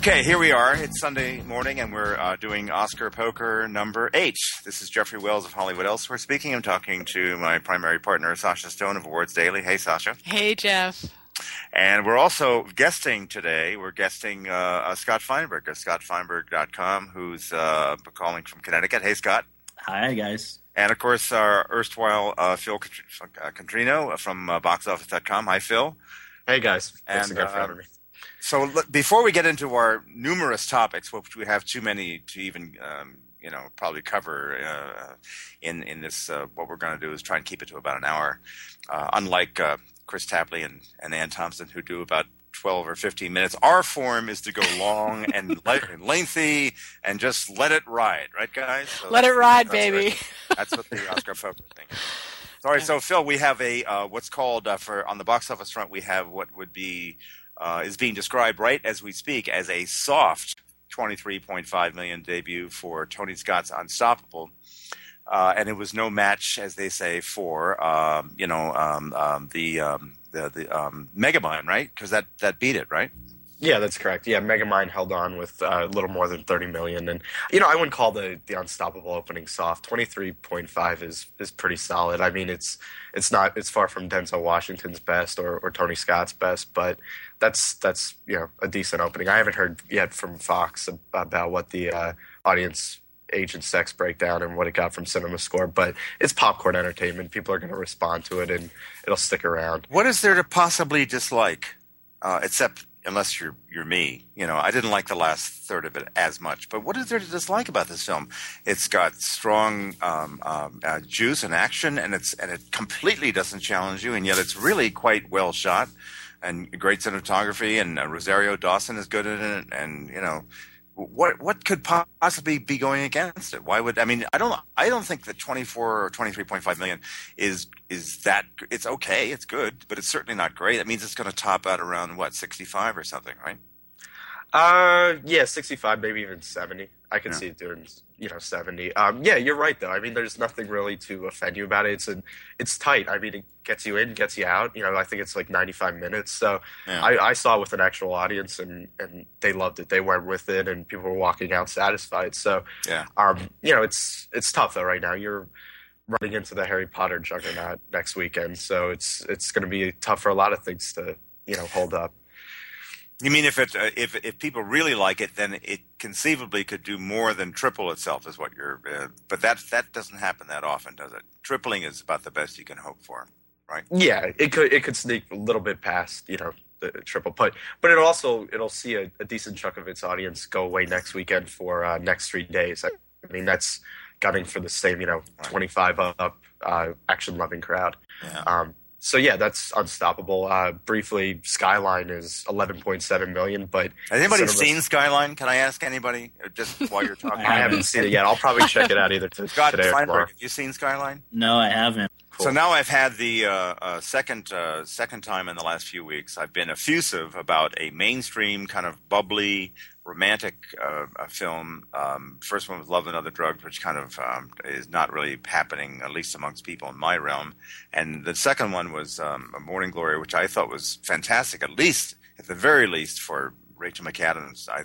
Okay, here we are. It's Sunday morning, and we're uh, doing Oscar Poker number eight. This is Jeffrey Wells of Hollywood Elsewhere speaking. I'm talking to my primary partner, Sasha Stone of Awards Daily. Hey, Sasha. Hey, Jeff. And we're also guesting today. We're guesting uh, uh, Scott Feinberg of ScottFeinberg.com, who's uh, calling from Connecticut. Hey, Scott. Hi, guys. And of course, our erstwhile uh, Phil Contrino from uh, BoxOffice.com. Hi, Phil. Hey, guys. Thanks And, again for uh, having me. So before we get into our numerous topics, which we have too many to even, um, you know, probably cover uh, in in this, uh, what we're going to do is try and keep it to about an hour. Uh, unlike uh, Kris Tapley and, and Anne Thompson, who do about twelve or fifteen minutes, our form is to go long and le- lengthy and just let it ride, right, guys? So Let it ride, that's baby. what- That's what the Oscar poker thing. is. Sorry, so Phil, we have a uh, what's called uh, for on the box office front. We have what would be uh, is being described right as we speak as a soft 23.5 million debut for Tony Scott's Unstoppable. Uh, and it was no match, as they say, for um, you know um, um, the um, the the um, Megamind, right? Because that that beat it, right? Yeah, that's correct. Yeah, Megamind held on with uh, a little more than 30 million, and you know I wouldn't call the the unstoppable opening soft. 23.5 is is pretty solid. I mean, it's it's not it's far from Denzel Washington's best or, or Tony Scott's best, but that's that's you know a decent opening. I haven't heard yet from Fox about what the uh, audience age and sex breakdown and what it got from Cinema Score, but it's popcorn entertainment. People are going to respond to it, and it'll stick around. What is there to possibly dislike, uh, except unless you're you're me? You know, I didn't like the last third of it as much. But what is there to dislike about this film? It's got strong um, um, uh, juice and action, and it's and it completely doesn't challenge you, and yet it's really quite well shot and great cinematography. And uh, Rosario Dawson is good in it, and you know. What what could possibly be going against it? Why would I mean I don't I don't think that twenty four or twenty three point five million is is that it's okay it's good but it's certainly not great. That means it's going to top out around what sixty five or something, right? Uh, yeah, sixty-five, maybe even seventy. I can Yeah. see it doing, you know, seventy. Um, yeah, you're right though. I mean, there's nothing really to offend you about it. It's an, it's tight. I mean, it gets you in, gets you out. You know, I think it's like ninety-five minutes. So Yeah. I, I saw it with an actual audience, and and they loved it. They went with it, and people were walking out satisfied. So Yeah. um, you know, it's it's tough though right now. You're running into the Harry Potter juggernaut next weekend, so it's it's going to be tough for a lot of things to you know hold up. You mean if it uh, if if people really like it, then it conceivably could do more than triple itself, is what you're. Uh, but that that doesn't happen that often, does it? Tripling is about the best you can hope for, right? Yeah, it could it could sneak a little bit past you know the triple, but but it also it'll see a, a decent chunk of its audience go away next weekend for uh, next three days. I, I mean that's gunning for the same you know twenty five up uh, action loving crowd. Yeah. Um, so yeah, that's unstoppable. Uh, briefly, Skyline is eleven point seven million, but Has anybody Cinema- seen Skyline? Can I ask anybody uh, just while you're talking? I haven't seen it yet. I'll probably check it out either t- Scott today or tomorrow. Have you seen Skyline? No, I haven't. Cool. So now I've had the uh, uh, second uh, second time in the last few weeks. I've been effusive about a mainstream kind of bubbly romantic uh, film. Um, first one was Love and Other Drugs, which kind of um, is not really happening, at least amongst people in my realm. And the second one was um, Morning Glory, which I thought was fantastic, at least at the very least for Rachel McAdams. I,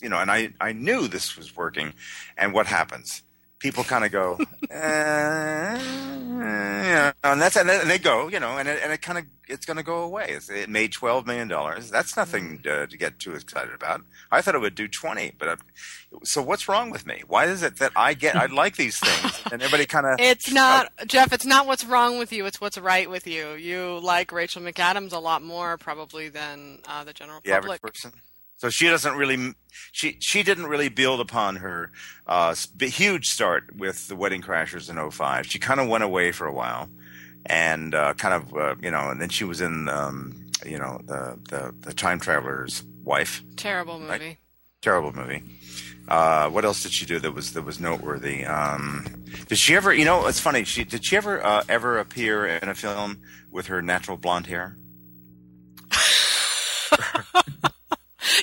you know, and I I knew this was working. And what happens? People kind of go, eh, yeah, and that's and they go, you know, and it, and it kind of it's going to go away. It's, it made twelve million dollars. That's nothing uh, to get too excited about. I thought it would do twenty, but I, so what's wrong with me? Why is it that I get I like these things and everybody kind of It's not, Jeff, it's not what's wrong with you, it's what's right with you. You like Rachel McAdams a lot more, probably, than uh, the general the average person. So she doesn't really she she didn't really build upon her uh, huge start with the Wedding Crashers in 05. She kind of went away for a while, and uh, kind of uh, you know, and then she was in um, you know the, the the Time Traveler's Wife, Terrible movie. Right. terrible movie. Uh, what else did she do that was that was noteworthy? Um, did she ever? You know, it's funny. She did she ever uh, ever appear in a film with her natural blonde hair?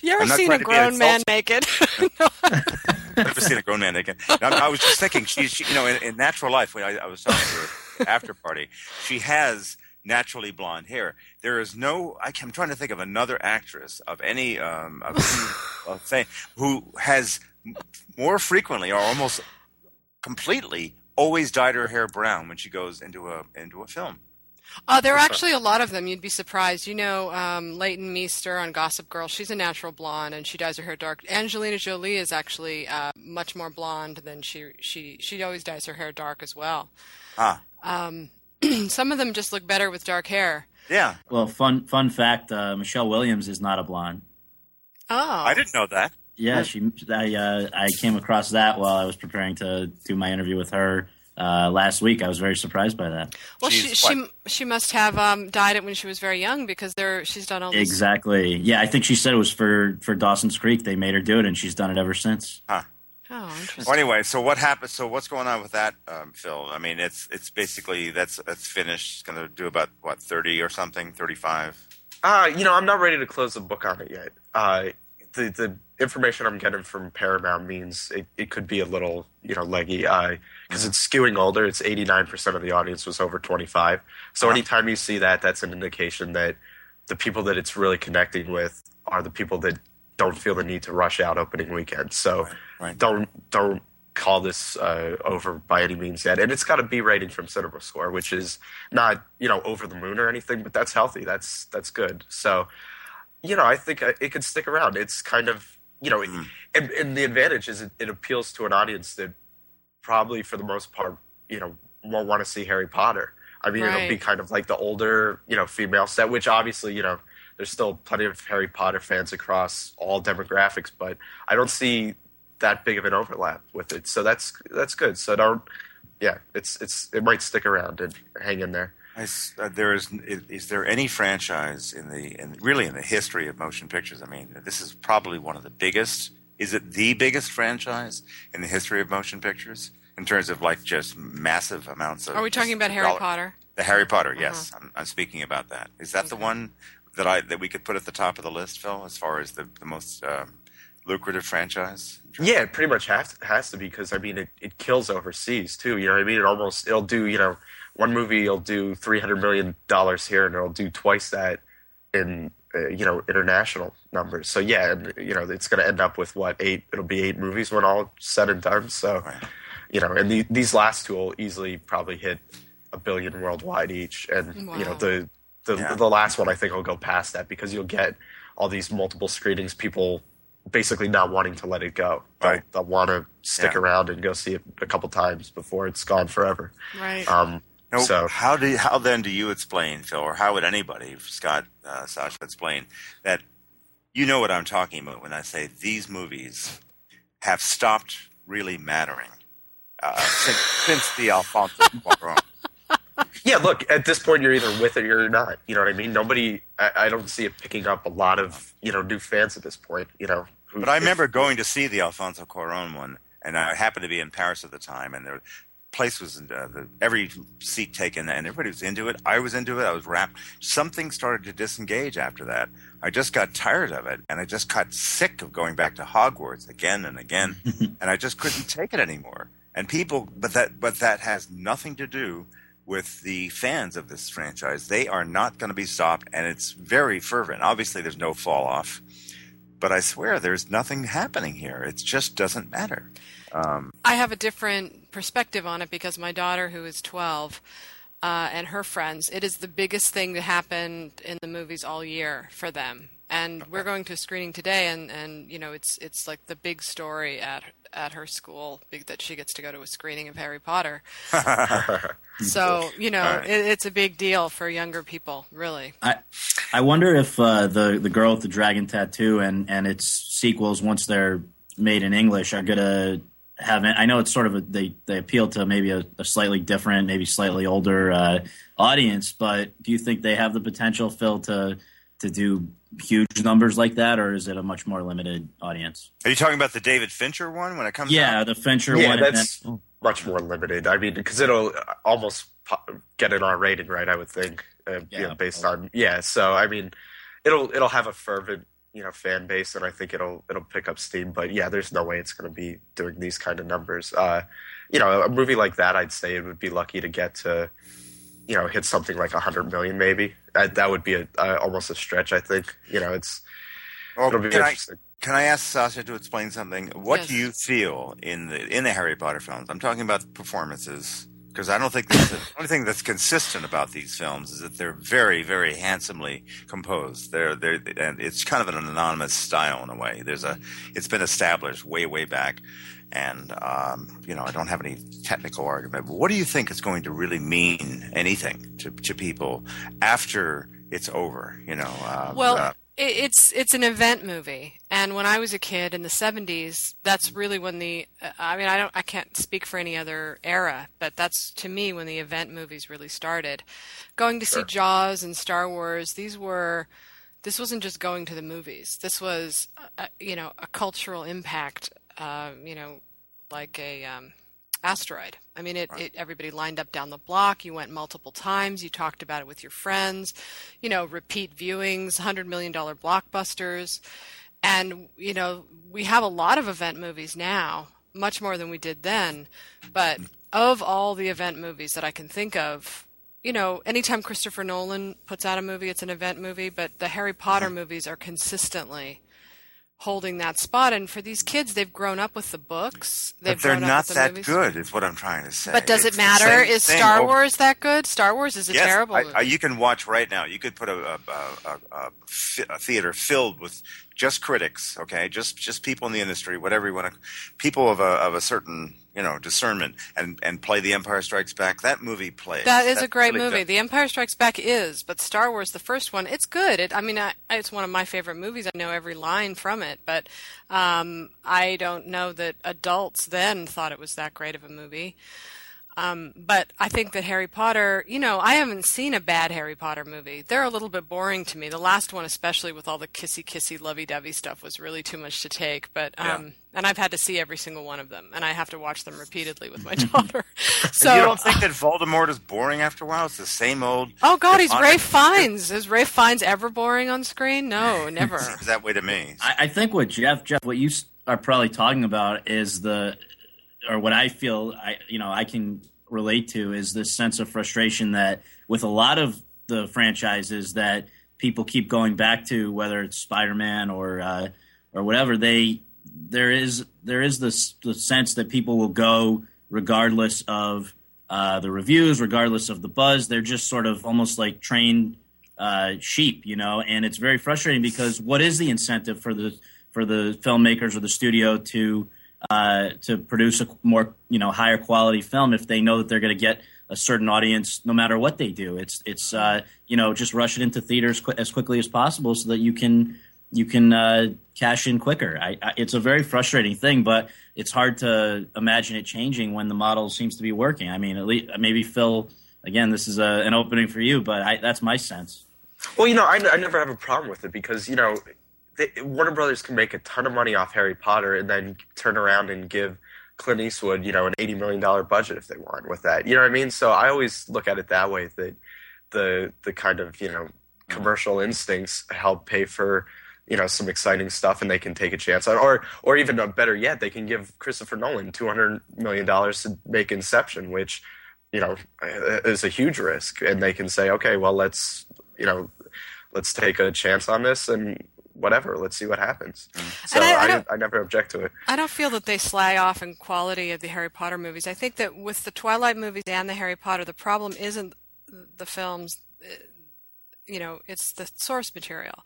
You ever seen a grown man naked? I've never seen a grown man naked. I was just thinking, she, she you know, in, in natural life, when I, I was talking to her after party, she has naturally blonde hair. There is no. I am trying to think of another actress of any um, of, any, of fame who has more frequently or almost completely always dyed her hair brown when she goes into a into a film. Uh, there are actually a lot of them. You'd be surprised. You know, um, Leighton Meester on Gossip Girl. She's a natural blonde, and she dyes her hair dark. Angelina Jolie is actually uh, much more blonde than she she she always dyes her hair dark as well. Ah, Um, some of them just look better with dark hair. yeah. Well, fun fun fact: uh, Michelle Williams is not a blonde. Oh, I didn't know that. Yeah, she. I uh, I came across that while I was preparing to do my interview with her uh, last week. I was very surprised by that. Well, she She's she she must have um, dyed it when she was very young because there she's done all these. Exactly. Yeah, I think she said it was for for Dawson's Creek. They made her do it, and she's done it ever since. Huh. Oh, interesting. Well, anyway, so what happened? So what's going on with that um, film? I mean, it's it's basically that's that's finished. It's going to do about what thirty or something, thirty five. Uh, you know, I'm not ready to close the book on it yet. Uh, the the information I'm getting from Paramount means it, it could be a little you know leggy because it's skewing older. It's 89 percent of the audience was over 25. So anytime you see that, that's an indication that the people that it's really connecting with are the people that don't feel the need to rush out opening weekend. So Right, right. don't don't call this uh, over by any means yet. And it's got a B rating from Cinema Score, which is not you know over the moon or anything, but that's healthy. That's that's good. So you know, I think uh, it could stick around. It's kind of you know, Mm-hmm. and, and the advantage is it, it appeals to an audience that probably for the most part you know won't want to see Harry Potter. I mean, it'll be kind of like the older you know female set, which obviously you know there's still plenty of Harry Potter fans across all demographics, but I don't see that big of an overlap with it. So that's that's good. So don't yeah, it's it's it might stick around and hang in there. I s uh, there is is there any franchise in the in really in the history of motion pictures? I mean, this is probably one of the biggest. Is it the biggest franchise in the history of motion pictures in terms of like just massive amounts of? Are we talking about Harry dollar- Potter? The Harry Potter, yes, I'm, I'm speaking about that. Is that the one that I that we could put at the top of the list, Phil, as far as the the most um, lucrative franchise? Yeah, it pretty much has has to be because I mean it, it kills overseas too. You know what I mean? It almost it'll do you know one movie will do three hundred million dollars here and it'll do twice that in uh, you know international numbers. So yeah, and, you know it's going to end up with what eight? It'll be eight movies when all said and done. So Right. you know, and the, these last two will easily probably hit a billion worldwide each, and you know the the Yeah. the last one I think will go past that because you'll get all these multiple screenings, people basically not wanting to let it go. They'll, they'll want to stick Yeah. around and go see it a couple times before it's gone forever. Right. Um, No, so how do you, how then do you explain, Phil, or how would anybody, Scott, uh, Sasha, explain that you know what I'm talking about when I say these movies have stopped really mattering uh, since, since the Alfonso Cuarón. yeah, look, at this point you're either with it or you're not. You know what I mean? Nobody, I, I don't see it picking up a lot of you know new fans at this point. You know, But I remember going to see the Alfonso Cuarón one, and I happened to be in Paris at the time, and the place was uh, the, every seat taken, and everybody was into it. I was into it. I was rapt. Something started to disengage after that. I just got tired of it, and I just got sick of going back to Hogwarts again and again, and I just couldn't take it anymore. And people, but that, but that has nothing to do with the fans of this franchise. They are not going to be stopped, and it's very fervent. Obviously, there's no fall off but I swear there's nothing happening here. It just doesn't matter. Um, I have a different perspective on it because my daughter, who is 12, uh, and her friends, it is the biggest thing that happened in the movies all year for them. And we're going to a screening today, and, and you know it's it's like the big story at at her school big, that she gets to go to a screening of Harry Potter. so you know Right. it, it's a big deal for younger people, really. I I wonder if uh, the the girl with the dragon tattoo and and its sequels, once they're made in English, are gonna have. I know it's sort of a, they they appeal to maybe a, a slightly different, maybe slightly older uh, audience, but do you think they have the potential, Phil, to to do huge numbers like that, or is it a much more limited audience? are you talking about the David Fincher one when it comes Yeah, out? the Fincher yeah, one. that's then- much more limited. I mean, because it'll almost po- get an R rating, right? I would think, uh, you know, based on yeah. So I mean, it'll it'll have a fervent you know fan base, and I think it'll it'll pick up steam. But yeah, there's no way it's going to be doing these kind of numbers. Uh, you know, a movie like that, I'd say it would be lucky to get to you know hit something like 100 million maybe that, that would be a, uh, almost a stretch i think you know it's Well, it'll be can I, can I ask Sasha to explain something? What Yes. do you feel in the in the Harry Potter films? I'm talking about performances because I don't think there's the only thing that's consistent about these films is that they're very, very handsomely composed. They're they're and it's kind of an anonymous style in a way. There's a it's been established way way back, and um, you know I don't have any technical argument. But what do you think is going to really mean anything to to people after it's over? You know, uh, Well, uh, it's it's an event movie, and when I was a kid in the '70s, that's really when the. uh, I mean, I don't, I can't speak for any other era, but that's to me when the event movies really started. Going to see Jaws and Star Wars, these were. This wasn't just going to the movies. This was, uh, you know, a cultural impact. Uh, you know, like a um, asteroid. I mean, it, it everybody lined up down the block. You went multiple times. You talked about it with your friends. You know, repeat viewings, hundred million dollar blockbusters, and you know we have a lot of event movies now, much more than we did then. But of all the event movies that I can think of, you know, anytime Christopher Nolan puts out a movie, it's an event movie. But the Harry Potter mm-hmm. movies are consistently holding that spot. And for these kids, they've grown up with the books. They've but they're grown up not with the that movies. good, is what I'm trying to say. But does It's it matter? Is Star over- Wars that good? Star Wars is a Yes, terrible I, movie. I, you can watch right now. You could put a, a, a, a theater filled with just critics, okay, just just people in the industry, whatever you want to, people of a of a certain you know discernment, and and play The Empire Strikes Back. That movie plays. that is a great really movie. The Empire Strikes Back is, but Star Wars, the first one, it's good. It, I mean, I, it's one of my favorite movies. I know every line from it, but um, I don't know that adults then thought it was that great of a movie. Um, but I think that Harry Potter, you know, I haven't seen a bad Harry Potter movie. They're a little bit boring to me. The last one, especially with all the kissy kissy lovey dovey stuff, was really too much to take. But um, and I've had to see every single one of them, and I have to watch them repeatedly with my daughter. so you don't think that Voldemort is boring after a while? It's the same old. Oh God, he's demonic- Ralph Fiennes. Is Ralph Fiennes ever boring on screen? No, never. Seems that way to me. I, I think what Jeff, Jeff, what you are probably talking about is the, or what I feel, I you know, I can relate to is this sense of frustration that with a lot of the franchises that people keep going back to, whether it's Spider-Man or uh, or whatever, they there is there is this the sense that people will go regardless of uh, the reviews, regardless of the buzz. They're just sort of almost like trained uh, sheep, you know, and it's very frustrating because what is the incentive for the for the filmmakers or the studio to uh, to produce a more you know higher quality film if they know that they're going to get a certain audience no matter what they do? It's it's uh, you know just rush it into theaters qu- as quickly as possible so that you can you can uh, cash in quicker. I, I, it's a very frustrating thing, but it's hard to imagine it changing when the model seems to be working. I mean, at least maybe Phil. Again, this is a, an opening for you, but I, that's my sense. Well, you know, I, I never have a problem with it because you know, Warner Brothers can make a ton of money off Harry Potter and then turn around and give Clint Eastwood, you know, an eighty million dollar budget if they want with that. You know what I mean? So I always look at it that way that the the kind of you know commercial instincts help pay for you know some exciting stuff and they can take a chance on or or even uh, better yet they can give Christopher Nolan 200 million dollars to make Inception which you know is a huge risk and they can say okay well let's you know let's take a chance on this and whatever let's see what happens so I- I I, I, never object to it I don't feel that they slag off in quality of the Harry Potter movies. I think that with the Twilight movies and the Harry Potter, the problem isn't the films. uh, You know, it's the source material.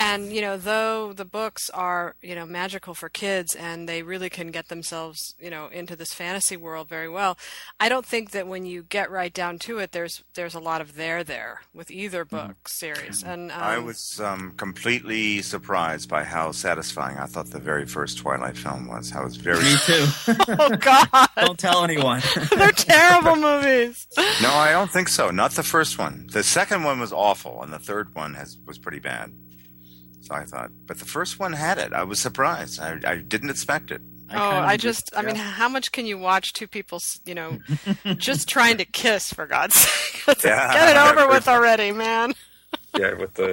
And you know, though the books are you know magical for kids and they really can get themselves you know into this fantasy world very well, I don't think that when you get right down to it, there's there's a lot of there there with either book series. And um, I was um, completely surprised by how satisfying I thought the very first Twilight film was. I was very Me too. oh God, Don't tell anyone. they're terrible movies. no, I don't think so. Not the first one. The second one was awful, and the third one has was pretty bad. So I thought, but the first one had it. I was surprised. I, I didn't expect it. oh, I agree. just, I mean, how much can you watch two people, you know, just trying to kiss for God's sake? Yeah. Get it over with already, man. yeah with the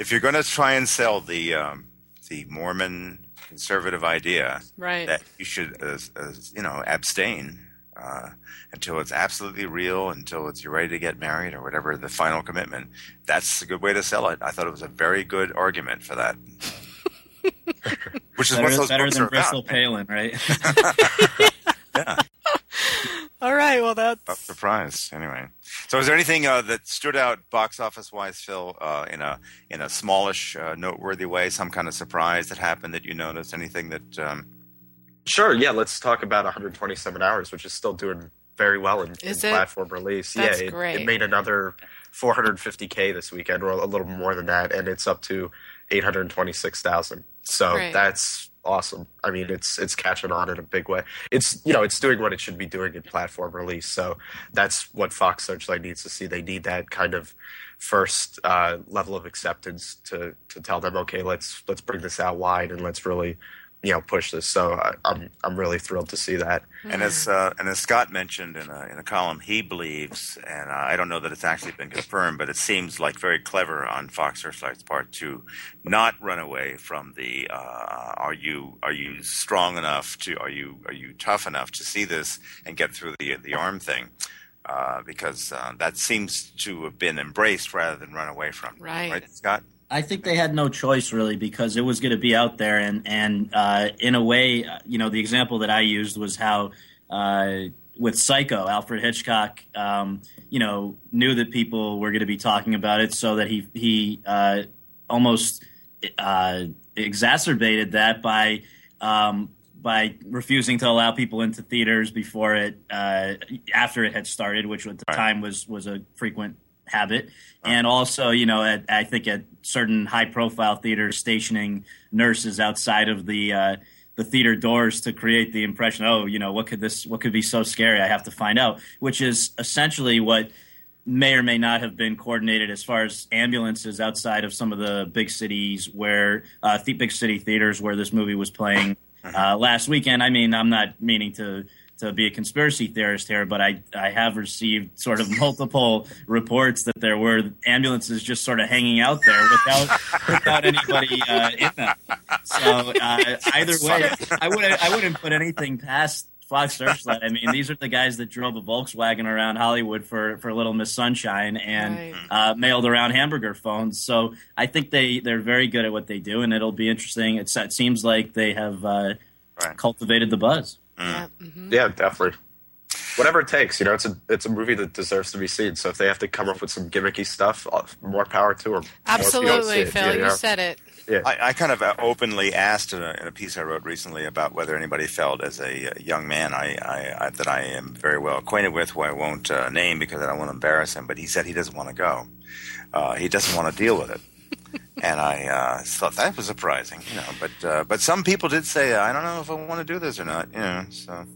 If you're going to try and sell the um, the Mormon conservative idea Right. that you should, uh, uh, you know, abstain uh, until it's absolutely real, until it's you're ready to get married or whatever the final commitment. That's a good way to sell it. I thought it was a very good argument for that. Which is better, what those better books than are Bristol about. Palin, right? Yeah, All right. Well, up that's the prize anyway. So, is there anything uh, that stood out box office wise, Phil, uh, in a in a smallish, uh, noteworthy way? Some kind of surprise that happened that you noticed? Anything that? Um, Sure, yeah. Let's talk about 127 hours, which is still doing very well in, in platform release. That's yeah, it, great. it made another 450k this weekend, or a little more than that, and it's up to 826,000. So Great. that's awesome. I mean, it's it's catching on in a big way. It's you know it's doing what it should be doing in platform release. So that's what Fox Searchlight needs to see. They need that kind of first uh, level of acceptance to to tell them, okay, let's let's bring this out wide and let's really you know push this. So I, I'm I'm really thrilled to see that. And as uh, and as Scott mentioned in a in a column, he believes, and uh, I don't know that it's actually been confirmed, but it seems like very clever on Fox Searchlight's part to not run away from the uh, are you are you strong enough to are you are you tough enough to see this and get through the the arm thing. Uh, because uh, that seems to have been embraced rather than run away from. Right. right, Scott. I think they had no choice really because it was going to be out there, and and uh, in a way, you know, the example that I used was how uh, with Psycho, Alfred Hitchcock, um, you know, knew that people were going to be talking about it, so that he he uh, almost uh, exacerbated that by. Um, by refusing to allow people into theaters before it, uh, after it had started, which at the time was was a frequent habit, and also, you know, at, I think at certain high-profile theaters, stationing nurses outside of the uh, the theater doors to create the impression, oh, you know, what could this, what could be so scary? I have to find out, which is essentially what may or may not have been coordinated as far as ambulances outside of some of the big cities where uh, the big city theaters where this movie was playing uh, last weekend. I mean, I'm not meaning to to be a conspiracy theorist here, but I I have received sort of multiple reports that there were ambulances just sort of hanging out there without without anybody uh, in them. So uh, either way, I wouldn't I wouldn't put anything past Fox Searchlight. I mean, these are the guys that drove a Volkswagen around Hollywood for, for Little Miss Sunshine and Right. uh, mailed around hamburger phones. So I think they, they're very good at what they do, and it'll be interesting. It's, it seems like they have uh, Right. cultivated the buzz. Yeah, mhm. Yeah, definitely. Whatever it takes, you know, it's a it's a movie that deserves to be seen. So if they have to come up with some gimmicky stuff, uh, more power to them. absolutely, Phil. You know? said it. Yeah. I, I kind of uh, openly asked in a, in a piece I wrote recently about whether anybody felt, as a uh, young man, I, I, I that I am very well acquainted with, who I won't uh, name because I don't want to embarrass him. But he said he doesn't want to go. Uh, he doesn't want to deal with it. And I uh, thought that was surprising, you know. But uh, but some people did say, I don't know if I want to do this or not, you know. So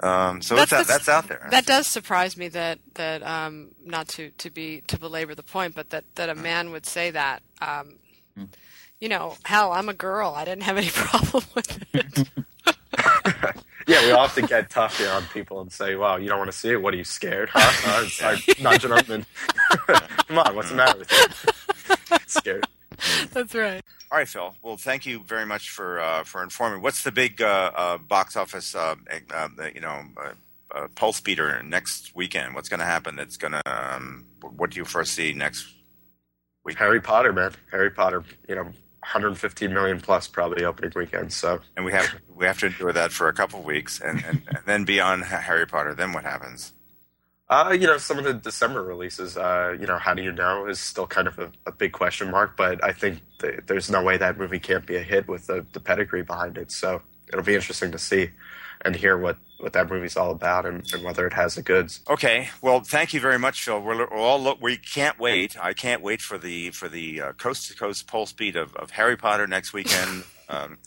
um, so That's it's out, that's out there. That does surprise me that that um, not to to be to belabor the point, but that that a man would say that. Um, you know, hell, I'm a girl. I didn't have any problem with it. Yeah, we all have to get tough here on people and say, "Wow, you don't want to see it? What are you scared? Huh? Uh, start nudging them and come on, what's the matter with you? scared? That's right. All right, Phil. Well, thank you very much for uh, for informing. What's the big uh, uh, box office, uh, uh, you know, uh, uh, pulse beater next weekend? What's going to happen? That's going to. Um, what do you foresee next week? Harry Potter, man, Harry Potter. You know, 115 million plus probably opening weekend. So And we have we have to endure that for a couple of weeks, and, and, and then beyond Ha- Harry Potter, then what happens? Uh, you know, some of the December releases, uh, you know, how do you know is still kind of a, a big question mark, but I think th- there's no way that movie can't be a hit with the, the pedigree behind it. So it'll be interesting to see and hear what, what that movie's all about and, and whether it has the goods. Okay. Well, thank you very much, Phil. We're, we're all look, we can't wait. I can't wait for the for the uh, coast to coast pulse beat of, of Harry Potter next weekend. um,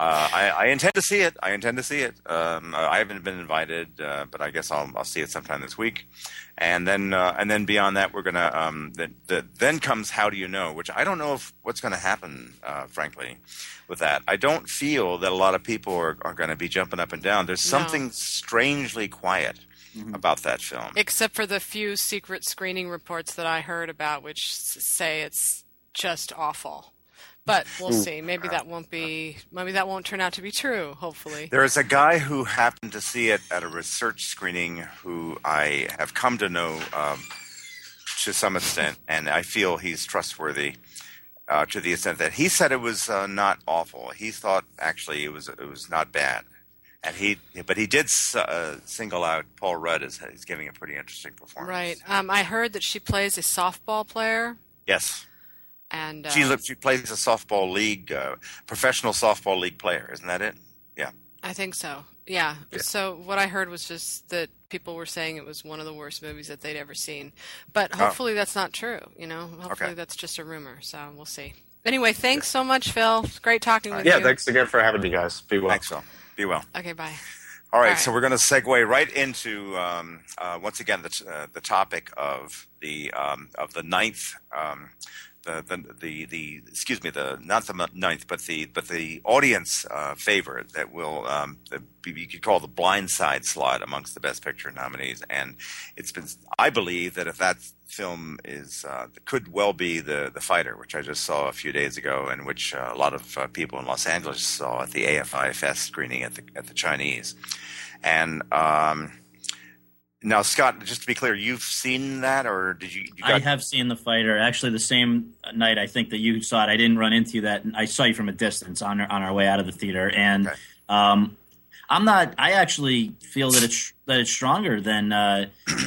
uh, I, I intend to see it. I intend to see it. Um, I haven't been invited, uh, but I guess I'll I'll see it sometime this week. And then uh, and then beyond that, we're gonna um, the, the, then comes how do you know, which I don't know if what's going to happen, uh, frankly, with that. I don't feel that a lot of people are, are going to be jumping up and down. There's No. something strangely quiet about that film. Except for the few secret screening reports that I heard about, which say it's just awful. But we'll see. Maybe that won't be. Maybe that won't turn out to be true. Hopefully. There is a guy who happened to see it at a research screening who I have come to know um, to some extent, and I feel he's trustworthy uh, to the extent that he said it was uh, not awful. He thought actually it was it was not bad, and he but he did uh, single out Paul Rudd as he's giving a pretty interesting performance. Right. Um, I heard that she plays a softball player. Yes. And uh, she she plays a softball league, uh, professional softball league player. Isn't that it? Yeah. I think so. Yeah. Yeah. So what I heard was just that people were saying it was one of the worst movies that they'd ever seen. But Oh. hopefully that's not true. You know, hopefully Okay. that's just a rumor. So we'll see. Anyway, thanks so much, Phil. It's great talking with Yeah, you. Yeah, thanks again for having me, guys. Be well. Thanks, Phil. Be well. Okay, bye. All right, All right. so we're going to segue right into um, uh, once again the, t- uh, the topic of the um, of the ninth. Um, the, the the the excuse me the not the ninth but the but the audience uh, favorite that will um, the, you could call the blind side slot amongst the best picture nominees. And it's been I believe that if that film is uh, could well be the the fighter which I just saw a few days ago and which uh, a lot of uh, people in Los Angeles saw at the AFI Fest screening at the at the Chinese. And um, now Scott just to be clear you've seen that or did you, you I have seen the fighter. Actually, the same night I think that you saw it. I didn't run into you that. I saw you from a distance on our, on our way out of the theater, and Okay. um, I'm not. I actually feel that it's that it's stronger than uh,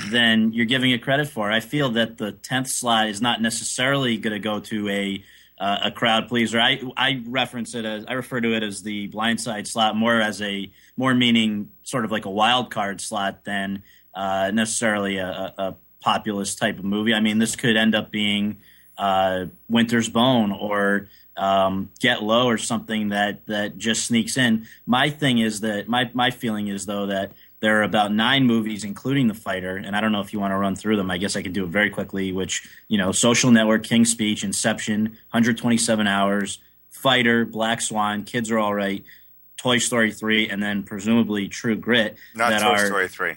than you're giving it credit for. I feel that the tenth slot is not necessarily going to go to a uh, a crowd pleaser. I I reference it as I refer to it as the blindside slot more as a more meaning sort of like a wild card slot than uh, necessarily a, a, populist type of movie. I mean, this could end up being uh, Winter's Bone or um, Get Low or something that that just sneaks in. My thing is that my my feeling is though that there are about nine movies, including The Fighter, and I don't know if you want to run through them. I guess I could do it very quickly. Which you know, Social Network, King's Speech, Inception, 127 Hours, Fighter, Black Swan, Kids Are All Right. Toy Story 3 and then presumably True Grit not that Toy are Story three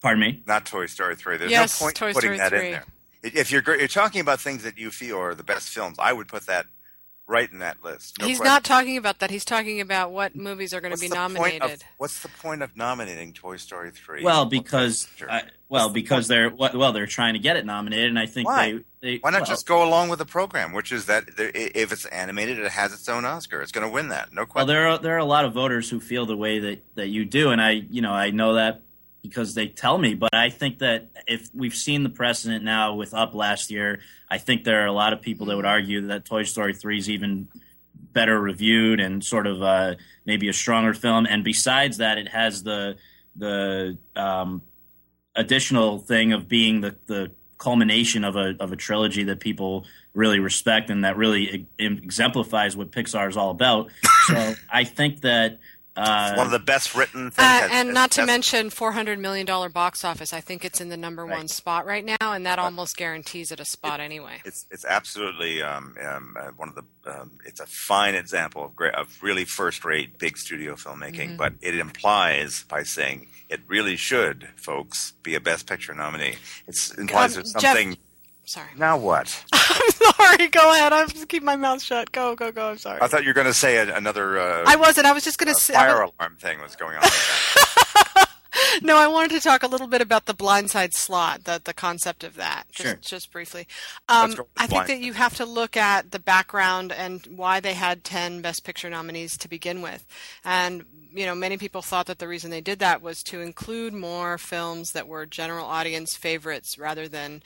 pardon me not Toy Story three there's Yes, no point Toy putting Story that 3. in there if you're, you're talking about things that you feel are the best films I would put that right in that list no He's question. not talking about that. He's talking about what movies are going to be nominated. of- what's the point of nominating Toy Story three? Well, because Sure. I, well, because they're well, they're trying to get it nominated, and I think Why? they, they why not well, just go along with the program, which is that if it's animated, it has its own Oscar. It's going to win that, no question. Well, question. there are there are a lot of voters who feel the way that that you do, and I you know I know that because they tell me. But I think that if we've seen the precedent now with Up last year, I think there are a lot of people that would argue that Toy Story three is even better reviewed and sort of uh, maybe a stronger film. And besides that, it has the the um, additional thing of being the the culmination of a of a trilogy that people really respect and that really exemplifies what Pixar is all about. So I think that uh, One of the best written things. Uh, and not to mention $400 million box office. I think it's in the number Right. one spot right now, and that almost guarantees it a spot anyway. it's it's absolutely um, um, uh, one of the. Um, it's a fine example of great, of really first rate big studio filmmaking, Mm-hmm. but it implies by saying it really should, folks, be a Best Picture nominee. It implies there's Jeff- something. Sorry. Now what? I'm sorry. Go ahead. I'm just keep my mouth shut. Go, go, go. I'm sorry. I thought you were going to say another uh, I wasn't. I was just going uh, to say. fire alarm thing was going on. No, I wanted to talk a little bit about the blindside slot, the the concept of that, just, Sure. just briefly. Um, Let's go with the I think that you have to look at the background and why they had ten Best Picture nominees to begin with, and you know, many people thought that the reason they did that was to include more films that were general audience favorites rather than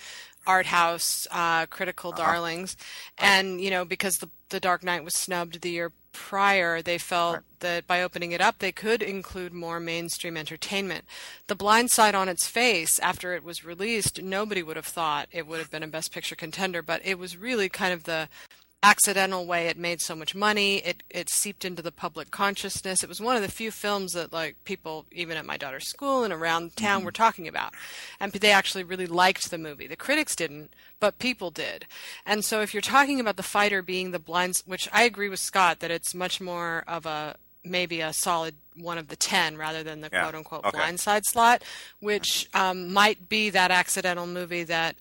art house uh, critical darlings, and you know, because the the Dark Knight was snubbed the year prior, they felt that by opening it up, they could include more mainstream entertainment. The Blind Side on its face, after it was released, nobody would have thought it would have been a Best Picture contender, but it was really kind of the accidental way it made so much money. It it seeped into the public consciousness. It was one of the few films that like people even at my daughter's school and around town were talking about. And they actually really liked the movie. The critics didn't, but people did. And so if you're talking about the fighter being the blinds which I agree with Scott that it's much more of a maybe a solid one of the 10 rather than the Yeah. quote unquote Okay. blindside slot, which um, might be that accidental movie that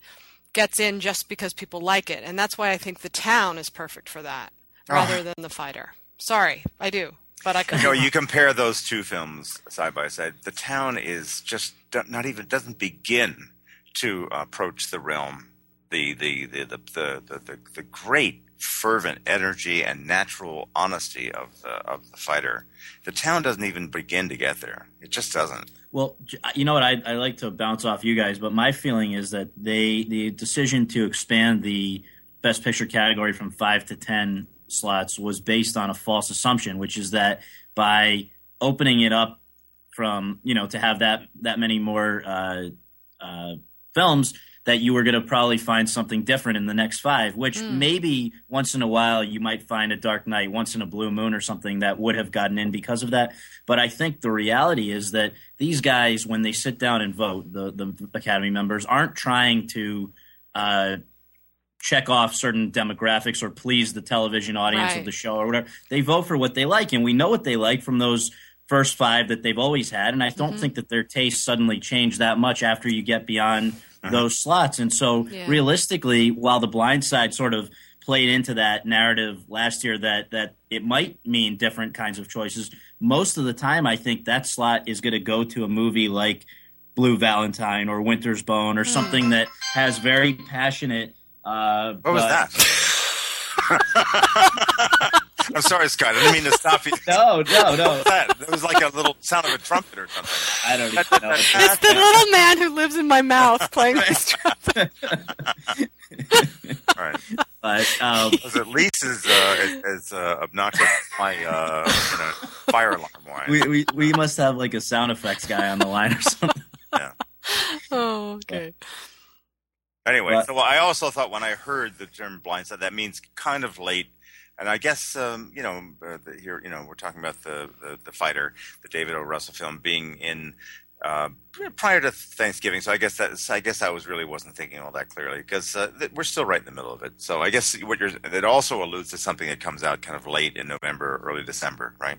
gets in just because people like it. And that's why I think The Town is perfect for that. Ah. rather than the fighter. Sorry, I do, but I could. You know, you compare those two films side by side. The town is just not even doesn't begin to approach the realm. The the the the, the, the, the great fervent energy and natural honesty of the of the fighter. The town doesn't even begin to get there. It just doesn't. Well, you know what? I, I like to bounce off you guys, but my feeling is that they the decision to expand the best picture category from five to ten slots was based on a false assumption, which is that by opening it up from you know to have that that many more uh, uh, films that you were going to probably find something different in the next five, which mm. maybe once in a while you might find a Dark Knight, once in a blue moon or something that would have gotten in because of that. But I think the reality is that these guys, when they sit down and vote, the, the Academy members aren't trying to uh, check off certain demographics or please the television audience right. of the show or whatever. They vote for what they like, and we know what they like from those first five that they've always had. And I don't mm-hmm. think that their taste suddenly changed that much after you get beyond uh-huh. those slots. And so, yeah. realistically, while the blind side sort of played into that narrative last year that that it might mean different kinds of choices, most of the time, I think that slot is going to go to a movie like Blue Valentine or Winter's Bone or something mm. that has very passionate. Uh, what was that? I'm sorry, Scott. I didn't mean to stop you. No, no, no. That? It was like a little sound of a trumpet or something. I don't even know. It's the little man who lives in my mouth playing this trumpet. All right. But um, was at least as uh, as uh, obnoxious as my uh, you know, fire alarm whine. We, we we must have like a sound effects guy on the line or something. Yeah. Oh, okay. Anyway, but, so I also thought when I heard the term blindside, that means kind of late and I guess um, you know uh, the, here you know we're talking about the, the, the fighter, the David O. Russell film being in uh, prior to Thanksgiving. So I guess that I guess I was really wasn't thinking all that clearly because uh, we're still right in the middle of it. So I guess what you're it also alludes to something that comes out kind of late in November, early December, right?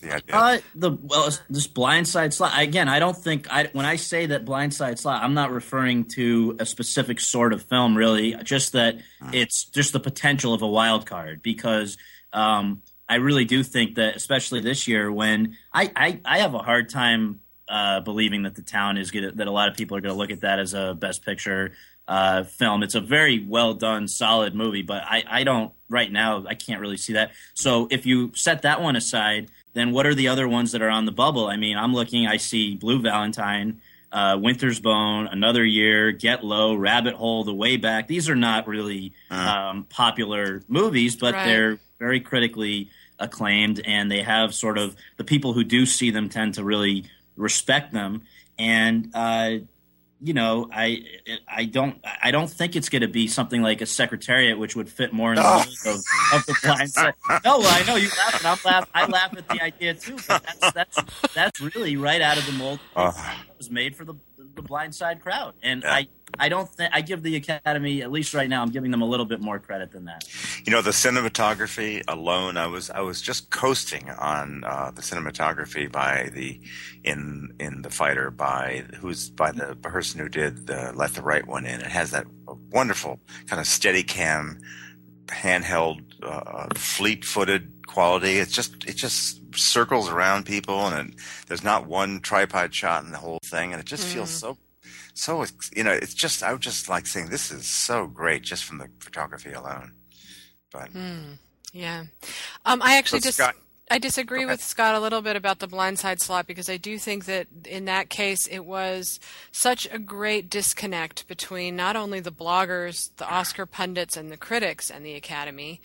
The idea? Uh, the well, this blindside slot again. I don't think I when I say that blindside slot, I'm not referring to a specific sort of film. Really, just that hmm. it's just the potential of a wild card because um, I really do think that, especially this year, when I I, I have a hard time uh, believing that the town is gonna that a lot of people are going to look at that as a best picture uh, film. It's a very well done, solid movie, but I, I don't right now. I can't really see that. So if you set that one aside, then what are the other ones that are on the bubble? I mean, I'm looking. I see Blue Valentine, uh, Winter's Bone, Another Year, Get Low, Rabbit Hole, The Way Back. These are not really uh-huh. um, popular movies, but right. they're very critically acclaimed, and they have sort of the people who do see them tend to really respect them. And uh, you know, I I don't I don't think it's going to be something like a secretariat, which would fit more in the oh. of, of the blind side. No, well, I know you laugh, and I'm laugh. I laugh at the idea too, but that's that's that's really right out of the mold. Uh. It was made for the the blind side crowd, and yeah. I I don't think I give the Academy at least right now. I'm giving them a little bit more credit than that. You know, the cinematography alone. I was I was just coasting on uh, the cinematography by the in in the fighter by who's by the person who did the Let the Right One In. It has that wonderful kind of Steadicam, handheld, uh, fleet footed quality. It's just it just circles around people, and it, there's not one tripod shot in the whole thing, and it just mm. feels so so you know it's just I would just like saying this is so great just from the photography alone. But mm, yeah, um, I actually just. Scott, I disagree with Scott a little bit about the blindside slot because I do think that in that case it was such a great disconnect between not only the bloggers, the Oscar pundits, and the critics and the Academy,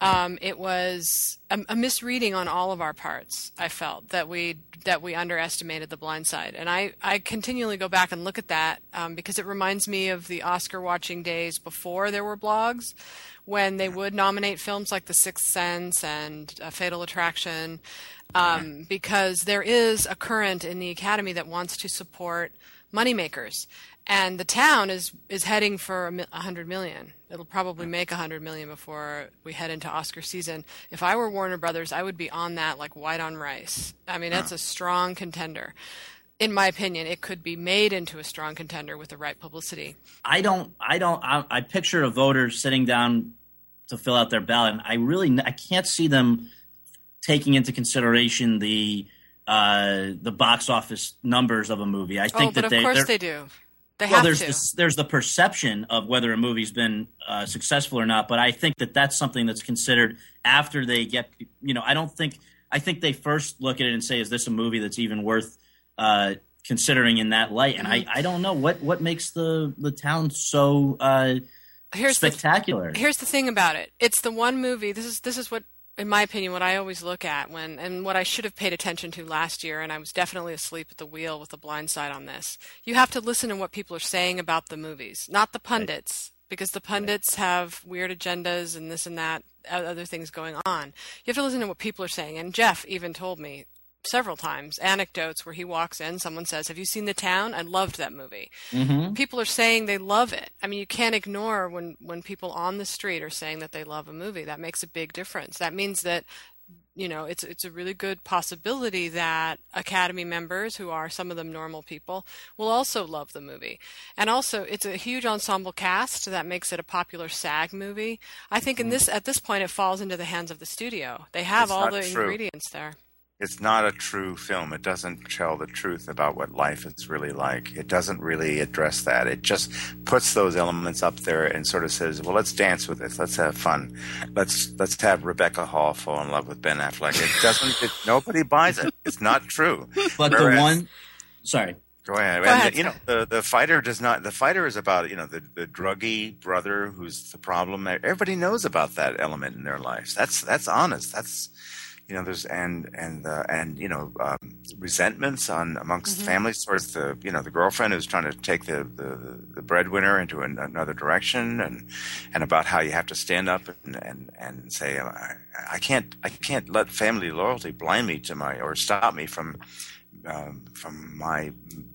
um, it was a, a, misreading on all of our parts. I felt that we that we underestimated the blind side, and I, I continually go back and look at that um, because it reminds me of the Oscar watching days before there were blogs, when they would nominate films like The Sixth Sense and uh, Fatal Attraction, um, because there is a current in the Academy that wants to support moneymakers and the town is is heading for a hundred million. It'll probably make a hundred million before we head into Oscar season. If I were Warner Brothers, I would be on that like white on rice. I mean, that's a strong contender. In my opinion, it could be made into a strong contender with the right publicity. I don't. I don't. I, I picture a voter sitting down to fill out their ballot. And I really I can't see them taking into consideration the uh, the box office numbers of a movie. I think oh, that of they, course they do. They well, there's this, there's the perception of whether a movie's been uh, successful or not, but I think that that's something that's considered after they get. You know, I don't think I think they first look at it and say, "Is this a movie that's even worth uh, considering in that light?" And Mm-hmm. I, I don't know what what makes the the town so uh, Here's the spectacular. here's the thing about it. It's the one movie. This is this is what, in my opinion, what I always look at when and what I should have paid attention to last year. And I was definitely asleep at the wheel with the blind side on this. You have to listen to what people are saying about the movies, not the pundits, because the pundits have weird agendas and this and that, other things going on. You have to listen to what people are saying. And Jeff even told me several times anecdotes where he walks in, someone says, "Have you seen The Town? I loved that movie." hmm people are saying they love it. I mean, you can't ignore when when people on the street are saying that they love a movie. That makes a big difference. That means that you know it's it's a really good possibility that academy members who are some of them normal people will also love the movie and also it's a huge ensemble cast that makes it a popular SAG movie i think in this at this point it falls into the hands of the studio they have It's all the true. ingredients there it's not a true film. It doesn't tell the truth about what life is really like. It doesn't really address that. It just puts those elements up there and sort of says, "Well, let's dance with this. Let's have fun. Let's let's have Rebecca Hall fall in love with Ben Affleck." It doesn't. It, nobody buys it. It's not true. But the one, sorry, Go ahead. Go and, ahead. You know, the, the fighter does not. The fighter is about you know the the druggy brother who's the problem. Everybody knows about that element in their lives. That's that's honest. That's you know there's and and uh, and you know um, resentments on amongst Mm-hmm. families towards the you know the girlfriend who's trying to take the the, the breadwinner into an, another direction and and about how you have to stand up and and, and say I, I can't I can't let family loyalty blind me to my or stop me from um, from my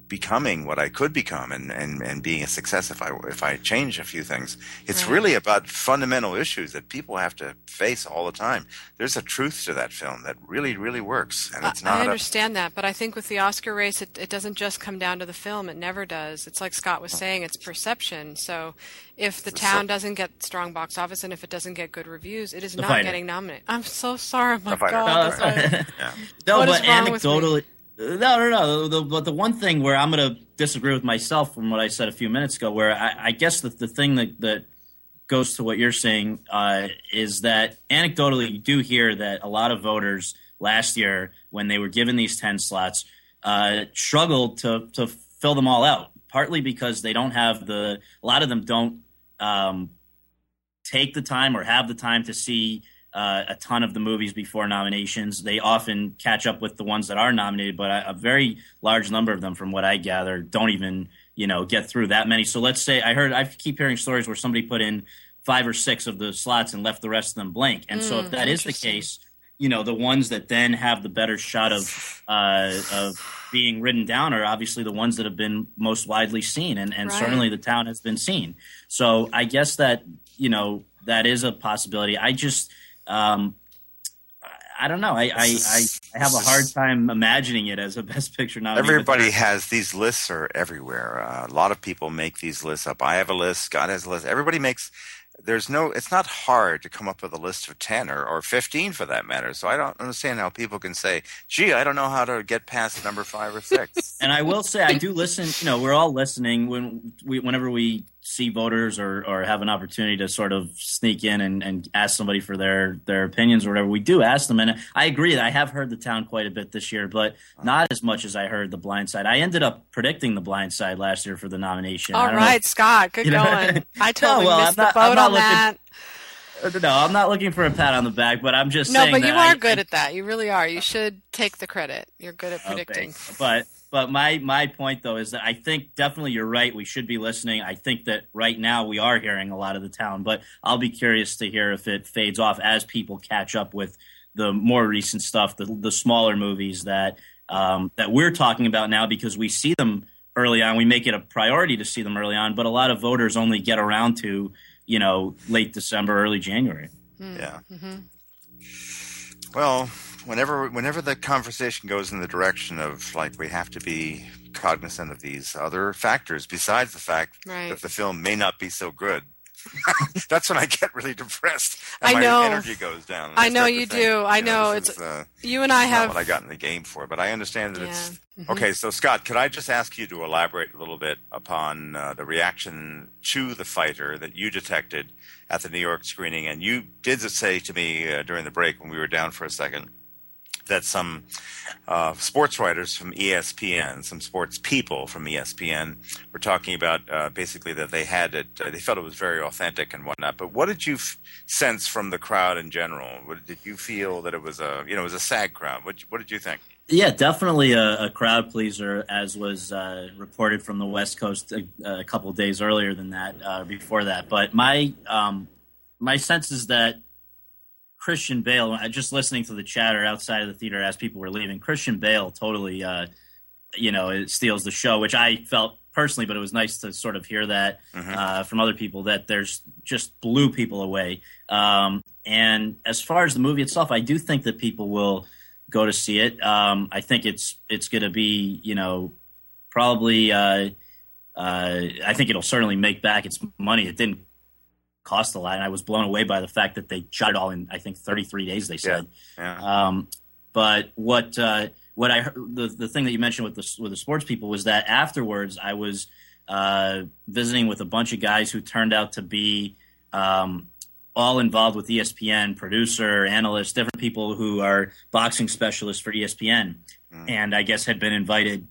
becoming what I could become and, and, and being a success if I if I change a few things. It's Right. really about fundamental issues that people have to face all the time. There's a truth to that film that really really works, and it's I- I not. a, understand that, but I think with the Oscar race, it, it doesn't just come down to the film. It never does. It's like Scott was saying, it's perception. So if the So- town doesn't get strong box office and if it doesn't get good reviews, it is The not Fighter. getting nominated. I'm so sorry. My The Fighter. God. No, the Fighter. yeah. no, What but is no, no, no. The, but the one thing where I'm going to disagree with myself from what I said a few minutes ago, where I, I guess the, the thing that, that goes to what you're saying uh, is that anecdotally, you do hear that a lot of voters last year, when they were given these 10 slots, uh, struggled to, to fill them all out, partly because they don't have the, a lot of them don't um, take the time or have the time to see uh, a ton of the movies before nominations. They often catch up with the ones that are nominated, but a, a very large number of them, from what I gather, don't even you know get through that many. So let's say I heard I keep hearing stories where somebody put in five or six of the slots and left the rest of them blank. And so if Mm, that is the case, you know the ones that then have the better shot of uh, of being written down are obviously the ones that have been most widely seen, and, and Right. certainly the town has been seen. So I guess that you know that is a possibility. I just um, I- don't know. I, I, I, I have a hard time imagining it as a best picture nominee. Everybody has these lists are everywhere. Uh, a lot of people make these lists up. I have a list. Scott has a list. Everybody makes. There's no. It's not hard to come up with a list of ten or, or fifteen for that matter. So I don't understand how people can say, "Gee, I don't know how to get past number five or six. and I will say I do listen. You know, we're all listening when we, whenever we see voters or, or have an opportunity to sort of sneak in and, and ask somebody for their their opinions or whatever. We do ask them, and I agree that I have heard the town quite a bit this year, but not as much as I heard the Blind Side. I ended up predicting the Blind Side last year for the nomination. All right, know Scott, good You know- going. I totally well, missed I'm the not- boat on that. Uh, no, I'm not looking for a pat on the back, but I'm just No, saying but that you I- are good at that. You really are. You uh, should take the credit. You're good at oh, predicting. Okay. But but my my point though is that I think definitely you're right. We should be listening. I think that right now we are hearing a lot of the town, but I'll be curious to hear if it fades off as people catch up with the more recent stuff, the the smaller movies that um, that we're talking about now because we see them early on. We make it a priority to see them early on, but a lot of voters only get around to you know late December, early January. Yeah. Mm-hmm. Well, whenever whenever the conversation goes in the direction of like we have to be cognizant of these other factors besides the fact Right. that the film may not be so good, That's when I get really depressed and I my know. energy goes down. and I know you think, do. I know. this It's- is, uh, You and I not have what I got in the game for, but I understand that Yeah. it's Mm-hmm. okay. So, Scott, could I just ask you to elaborate a little bit upon uh, the reaction to the fighter that you detected at the New York screening? And you did say to me uh, during the break when we were down for a second that some uh, sports writers from ESPN, some sports people from ESPN, were talking about uh, basically that they had it, uh, they felt it was very authentic and whatnot. But what did you f- sense from the crowd in general? What, did you feel that it was a, you know, it was a SAG crowd? What, what did you think? Yeah, definitely a, a crowd pleaser, as was uh, reported from the West Coast a, a couple days earlier than that, uh, before that. But my um, my sense is that Christian Bale, just listening to the chatter outside of the theater as people were leaving, Christian Bale totally, uh, you know, it steals the show, which I felt personally, but it was nice to sort of hear that uh, from other people that there's just blew people away. Um, and as far as the movie itself, I do think that people will go to see it. Um, I think it's it's going to be, you know, probably. Uh, uh, I think it'll certainly make back its money. It didn't cost a lot, and I was blown away by the fact that they shot it all in I think 33 days. They said. Yeah. Um, but what uh, what I heard, the the thing that you mentioned with the with the sports people was that afterwards I was uh, visiting with a bunch of guys who turned out to be um, all involved with ESPN, producer, analysts, different people who are boxing specialists for ESPN, and I guess had been invited,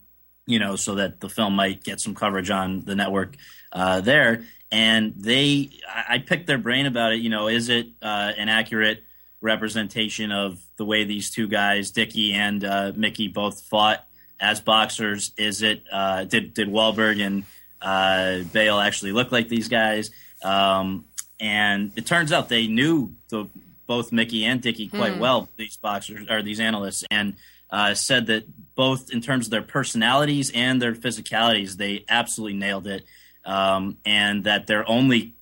you know, so that the film might get some coverage on the network uh, there. And they, I, I picked their brain about it. You know, is it uh, an accurate representation of the way these two guys, Dickey and uh, Mickey, both fought as boxers? Is it uh, did did Wahlberg and uh, Bale actually look like these guys? Um, and it turns out they knew the, both Mickey and Dickey quite well. These boxers or these analysts, and uh, said that both in terms of their personalities and their physicalities, they absolutely nailed it. Um, and that their only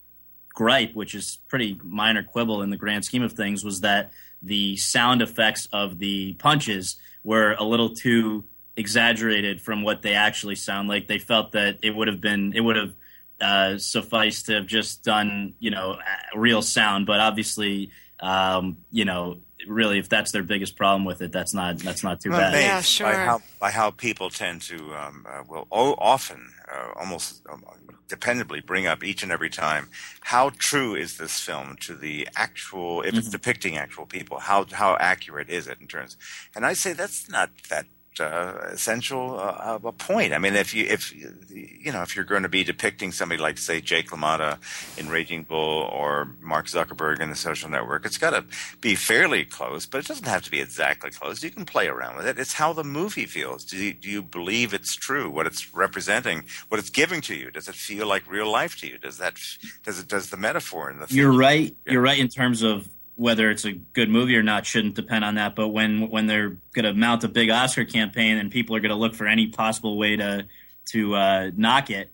gripe, which is pretty minor quibble in the grand scheme of things, was that the sound effects of the punches were a little too exaggerated from what they actually sound like. They felt that it would have been it would have uh, sufficed to have just done you know real sound, but obviously um, you know really if that's their biggest problem with it, that's not that's not too I'm bad. amazed Yeah, By how, by how people tend to, um, uh, will o- often, uh, almost um, dependably bring up each and every time, how true is this film to the actual, if it's depicting actual people, how, how accurate is it in terms? And I say that's not that uh, essential uh, a point. I mean, if you if you know if you're going to be depicting somebody like say Jake LaMotta in Raging Bull or Mark Zuckerberg in The Social Network, it's got to be fairly close, but it doesn't have to be exactly close. You can play around with it. It's how the movie feels. Do you, do you believe it's true? What it's representing? What it's giving to you? Does it feel like real life to you? Does that does it does the metaphor in the You're right. You're right in terms of whether it's a good movie or not shouldn't depend on that. But when when they're going to mount a big Oscar campaign and people are going to look for any possible way to to uh, knock it,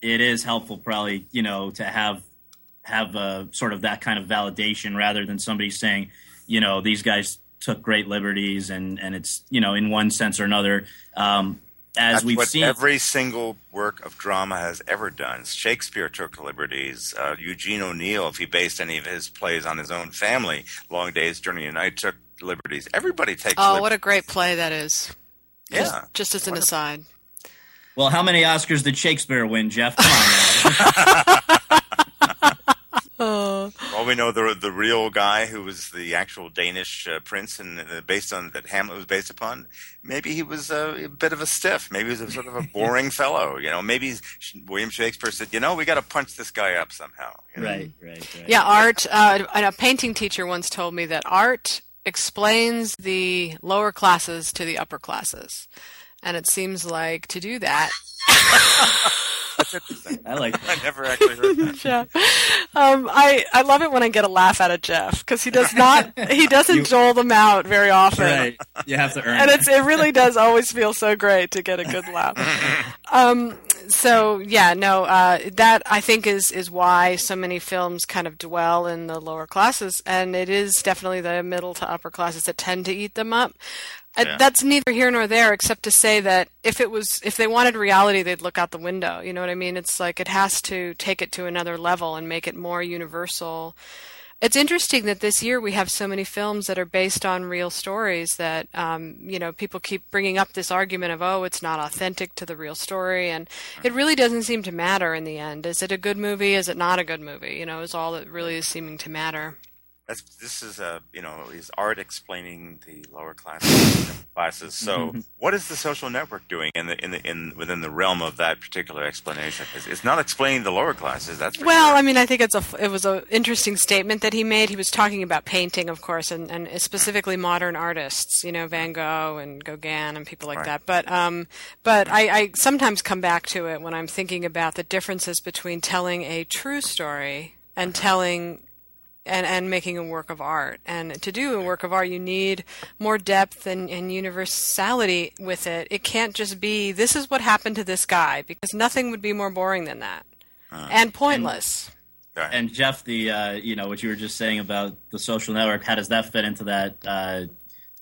it is helpful probably you know to have have a sort of that kind of validation rather than somebody saying you know these guys took great liberties and and it's you know in one sense or another. Um, as That's we've what seen, every single work of drama has ever done. Shakespeare took liberties. Uh, Eugene O'Neill, if he based any of his plays on his own family, Long Day's Journey into Night took liberties. Everybody takes Oh, liberties. what a great play that is. Just, yeah. just as an Wonderful. aside. well, how many Oscars did Shakespeare win, Jeff? Come on now. Well, we know the the real guy who was the actual Danish uh, prince and uh, based on that Hamlet was based upon. Maybe he was uh, a bit of a stiff. Maybe he was a sort of a boring fellow. You know, maybe William Shakespeare said, "You know, we got to punch this guy up somehow." you know? right, right, right. yeah, art. Uh, and a painting teacher once told me that art explains the lower classes to the upper classes. And it seems like to do that, That's interesting. I like that. I never actually heard that. Jeff. Um, I I love it when I get a laugh out of Jeff because he does not he doesn't You- dole them out very often. Right. You have to earn and it. it's it really does always feel so great to get a good laugh. Um, so yeah, no, uh, that I think is is why so many films kind of dwell in the lower classes, and it is definitely the middle to upper classes that tend to eat them up. Yeah. That's neither here nor there, except to say that if it was, if they wanted reality, they'd look out the window. You know what I mean? It's like it has to take it to another level and make it more universal. It's interesting that this year we have so many films that are based on real stories that, um, you know, people keep bringing up this argument of, oh, it's not authentic to the real story. And it really doesn't seem to matter in the end. Is it a good movie? Is it not a good movie? You know, is all that really is seeming to matter. That's, this is a you know is art explaining the lower class classes. So Mm-hmm. what is the social network doing in the in the in within the realm of that particular explanation? It's, it's not explaining the lower classes. That's Well, sure. I mean, I think it's a it was an interesting statement that he made. He was talking about painting, of course, and, and specifically modern artists, you know, Van Gogh and Gauguin and people like Right. that. But um, but I, I sometimes come back to it when I'm thinking about the differences between telling a true story and telling and, and making a work of art. And to do a work of art, you need more depth and, and universality with it. It can't just be, this is what happened to this guy, because nothing would be more boring than that. and pointless. Right. And Jeff, the uh, you know what you were just saying about the social network, how does that fit into that uh,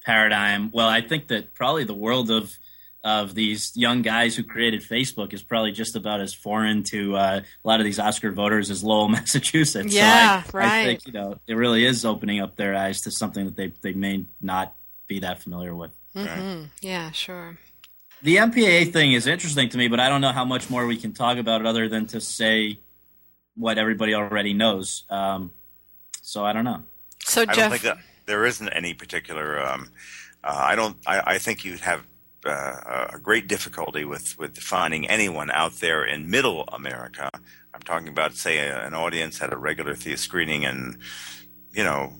paradigm? Well, I think that probably the world of of these young guys who created Facebook is probably just about as foreign to uh, a lot of these Oscar voters as Lowell, Massachusetts. Yeah, so I, I right. think you know it really is opening up their eyes to something that they they may not be that familiar with. Yeah, sure. The MPAA thing is interesting to me, but I don't know how much more we can talk about it other than to say what everybody already knows. Um, so I don't know. So I don't Jeff, think that there isn't any particular. Um, uh, I don't. I, I think you'd have uh, a great difficulty with with defining anyone out there in Middle America. I'm talking about, say, a, an audience at a regular theater screening in, you know,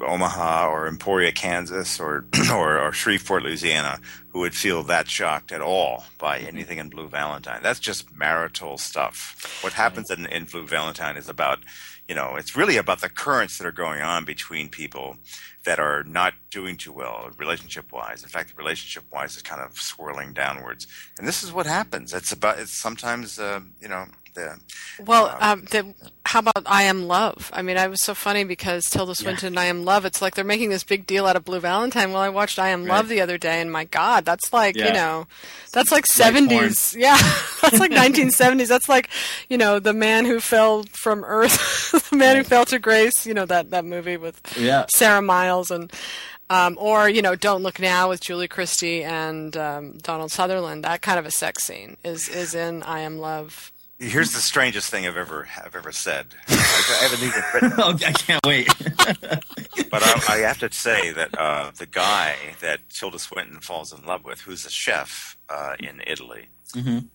Omaha or Emporia, Kansas, or or, or Shreveport, Louisiana, who would feel that shocked at all by anything in Blue Valentine. That's just marital stuff. What happens in, in Blue Valentine is about, you know, it's really about the currents that are going on between people that are not doing too well relationship wise. In fact, the relationship wise is kind of swirling downwards. And this is what happens. It's about, it's sometimes, uh, you know, the, well, um, the, how about I Am Love? I mean, I was so funny because Tilda Swinton and I Am Love, it's like they're making this big deal out of Blue Valentine. Well, I watched I Am Love the other day, and my God, that's like, you know, that's like 70s. Yeah, that's like 1970s. That's like, you know, The Man Who Fell from Earth, The Man Who Fell to Grace, you know, that, that movie with Yeah. Sarah Miles and um, or you know Don't Look Now with Julie Christie and um, Donald Sutherland. That kind of a sex scene is is in I Am Love. Here's the strangest thing I've ever, I've ever said. I, I haven't even written Oh, I can't wait. But I, I have to say that uh, the guy that Tilda Swinton falls in love with, who's a chef uh, in Italy,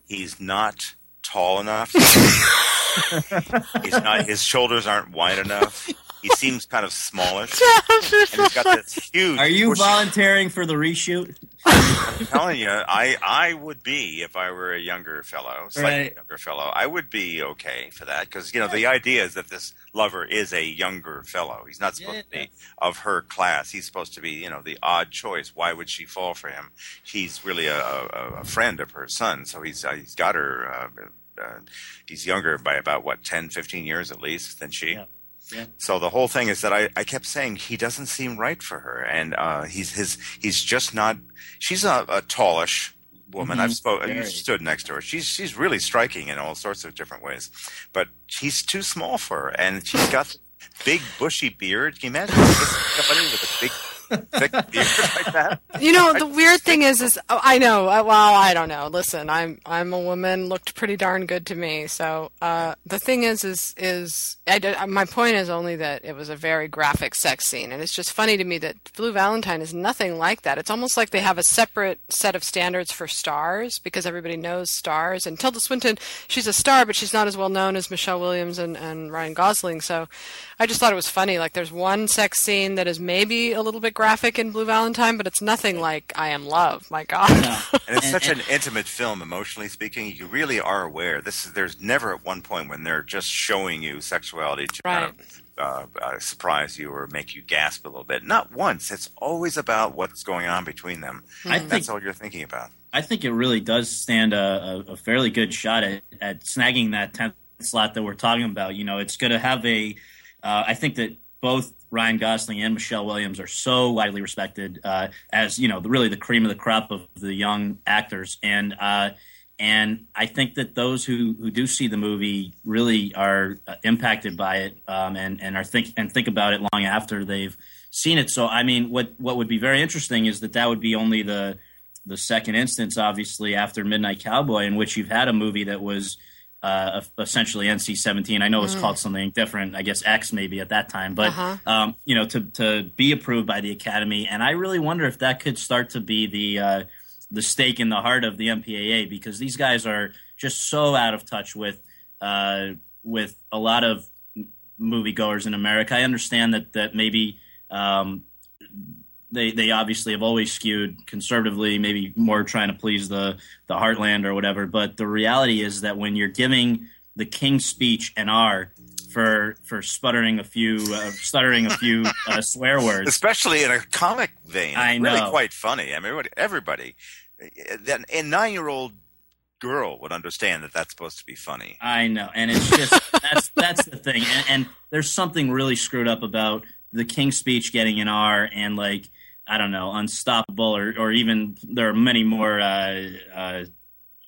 he's not tall enough. he's not. His shoulders aren't wide enough. He seems kind of smallish, and he's got this huge. Are you bushy- volunteering for the reshoot? I'm telling you, I I would be if I were a younger fellow, slightly Right. younger fellow. I would be okay for that because you know the idea is that this lover is a younger fellow. He's not supposed to be of her class. He's supposed to be you know the odd choice. Why would she fall for him? He's really a, a, a friend of her son, so he's uh, he's got her. Uh, uh, he's younger by about what 10, 15 years at least than she. Yeah. Yeah. So the whole thing is that I, I kept saying he doesn't seem right for her, and uh, he's his he's just not. She's a, a tallish woman. Mhm. I've spoken. You stood next to her. She's she's really striking in all sorts of different ways, but he's too small for her, and she's got big bushy beard. Can you imagine somebody with a big thick beard like that? You know, the weird thing is, is oh, I know. uh, Well, I don't know. Listen, I'm I'm a woman. Looked pretty darn good to me. So uh, the thing is, is is I, d- my point is only that it was a very graphic sex scene, and it's just funny to me that Blue Valentine is nothing like that. It's almost like they have a separate set of standards for stars because everybody knows stars. And Tilda Swinton, she's a star, but she's not as well known as Michelle Williams and, and Ryan Gosling. So I just thought it was funny. Like there's one sex scene that is maybe a little bit graphic in Blue Valentine, but it's nothing like I Am Love. My God. And it's such an intimate film, emotionally speaking. You really are aware. This is, there's never at one point when they're just showing you sexuality to kind of uh, uh, surprise you or make you gasp a little bit. Not once. It's always about what's going on between them. I think That's all you're thinking about. I think it really does stand a, a, a fairly good shot at, at snagging that tenth slot that we're talking about. You know, it's going to have a. Uh, I think that both Ryan Gosling and Michelle Williams are so widely respected uh, as you know, the, really the cream of the crop of the young actors, and uh, and I think that those who, who do see the movie really are uh, impacted by it, um, and and are think and think about it long after they've seen it. So, I mean, what what would be very interesting is that that would be only the the second instance, obviously, after Midnight Cowboy, in which you've had a movie that was uh, essentially NC seventeen. I know it's mm. called something different. I guess X maybe at that time, but uh-huh. um, you know, to to be approved by the Academy, and I really wonder if that could start to be the uh, the stake in the heart of the MPAA because these guys are just so out of touch with uh, with a lot of moviegoers in America. I understand that that maybe um, they they obviously have always skewed conservatively, maybe more trying to please the the heartland or whatever. But the reality is that when you're giving the King's Speech an R for for sputtering a few uh, stuttering a few uh, swear words, especially in a comic vein. I know, really quite funny. I mean, everybody, a nine year old girl would understand that that's supposed to be funny. I know, and it's just that's that's the thing, and, and there's something really screwed up about the King's Speech getting an R and like I don't know, unstoppable, or or even there are many more uh, uh,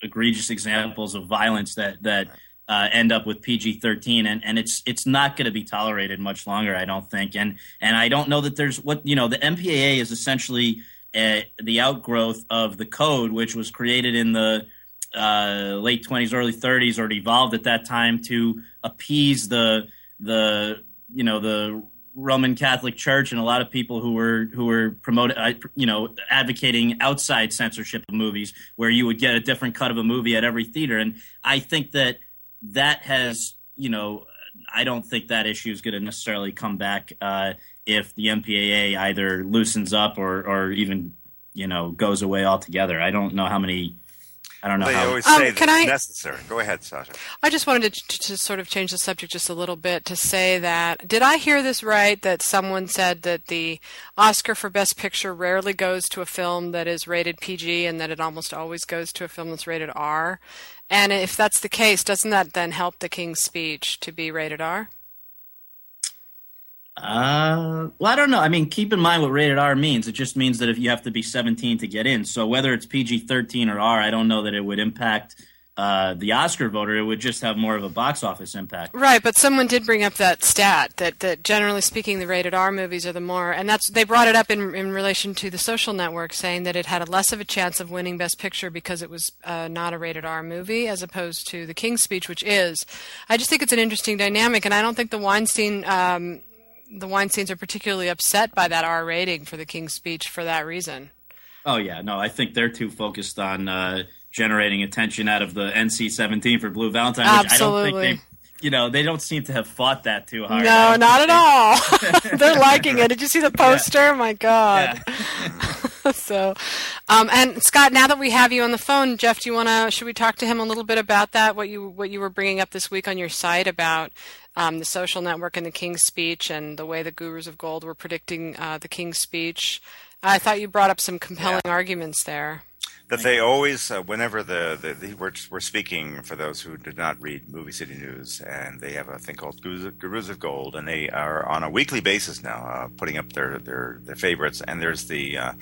egregious examples of violence that that uh, end up with PG thirteen, and and it's it's not going to be tolerated much longer, I don't think, and and I don't know that there's what you know the MPAA is essentially a, uh, the outgrowth of the code, which was created in the uh, late 20s, early 30s, or evolved at that time to appease the the you know the Roman Catholic Church and a lot of people who were who were promoting, you know, advocating outside censorship of movies, where you would get a different cut of a movie at every theater. And I think that that has, you know, I don't think that issue is going to necessarily come back uh, if the MPAA either loosens up or or even you know goes away altogether. I don't know how many I don't know. They how, always um, say can I, necessary. Go ahead, Sasha. I just wanted to, to, to, sort of change the subject just a little bit to say that did I hear this right? That someone said that the Oscar for Best Picture rarely goes to a film that is rated PG, and that it almost always goes to a film that's rated R. And if that's the case, doesn't that then help The King's Speech to be rated R? Uh, well, I don't know. I mean, keep in mind what rated R means. It just means that if you have to be 17 to get in. So whether it's PG 13 or R, I don't know that it would impact uh, the Oscar voter. It would just have more of a box office impact. Right, but someone did bring up that stat that, that generally speaking, the rated R movies are the more, and that's they brought it up in in relation to the Social Network, saying that it had a less of a chance of winning Best Picture because it was uh, not a rated R movie, as opposed to The King's Speech, which is. I just think it's an interesting dynamic, and I don't think the Weinstein. Um, the Weinsteins are particularly upset by that R rating for the King's Speech for that reason. Oh yeah, no, I think they're too focused on uh, generating attention out of the NC-17 for Blue Valentine. Absolutely. I don't think they you know, they don't seem to have fought that too hard. No, not at all. They're liking it. Did you see the poster? Yeah. My God. Yeah. so, um, and Scott, now that we have you on the phone, Jeff, do you want to? Should we talk to him a little bit about that? What you what you were bringing up this week on your site about um, the social network and the King's Speech, and the way the Gurus of Gold were predicting uh, the King's Speech. I thought you brought up some compelling yeah. arguments there that they always, uh, whenever the, the, the we're, we're, speaking for those who did not read Movie City News, and they have a thing called Gurus of Gold, and they are on a weekly basis now uh, putting up their, their, their favorites. And there's the uh,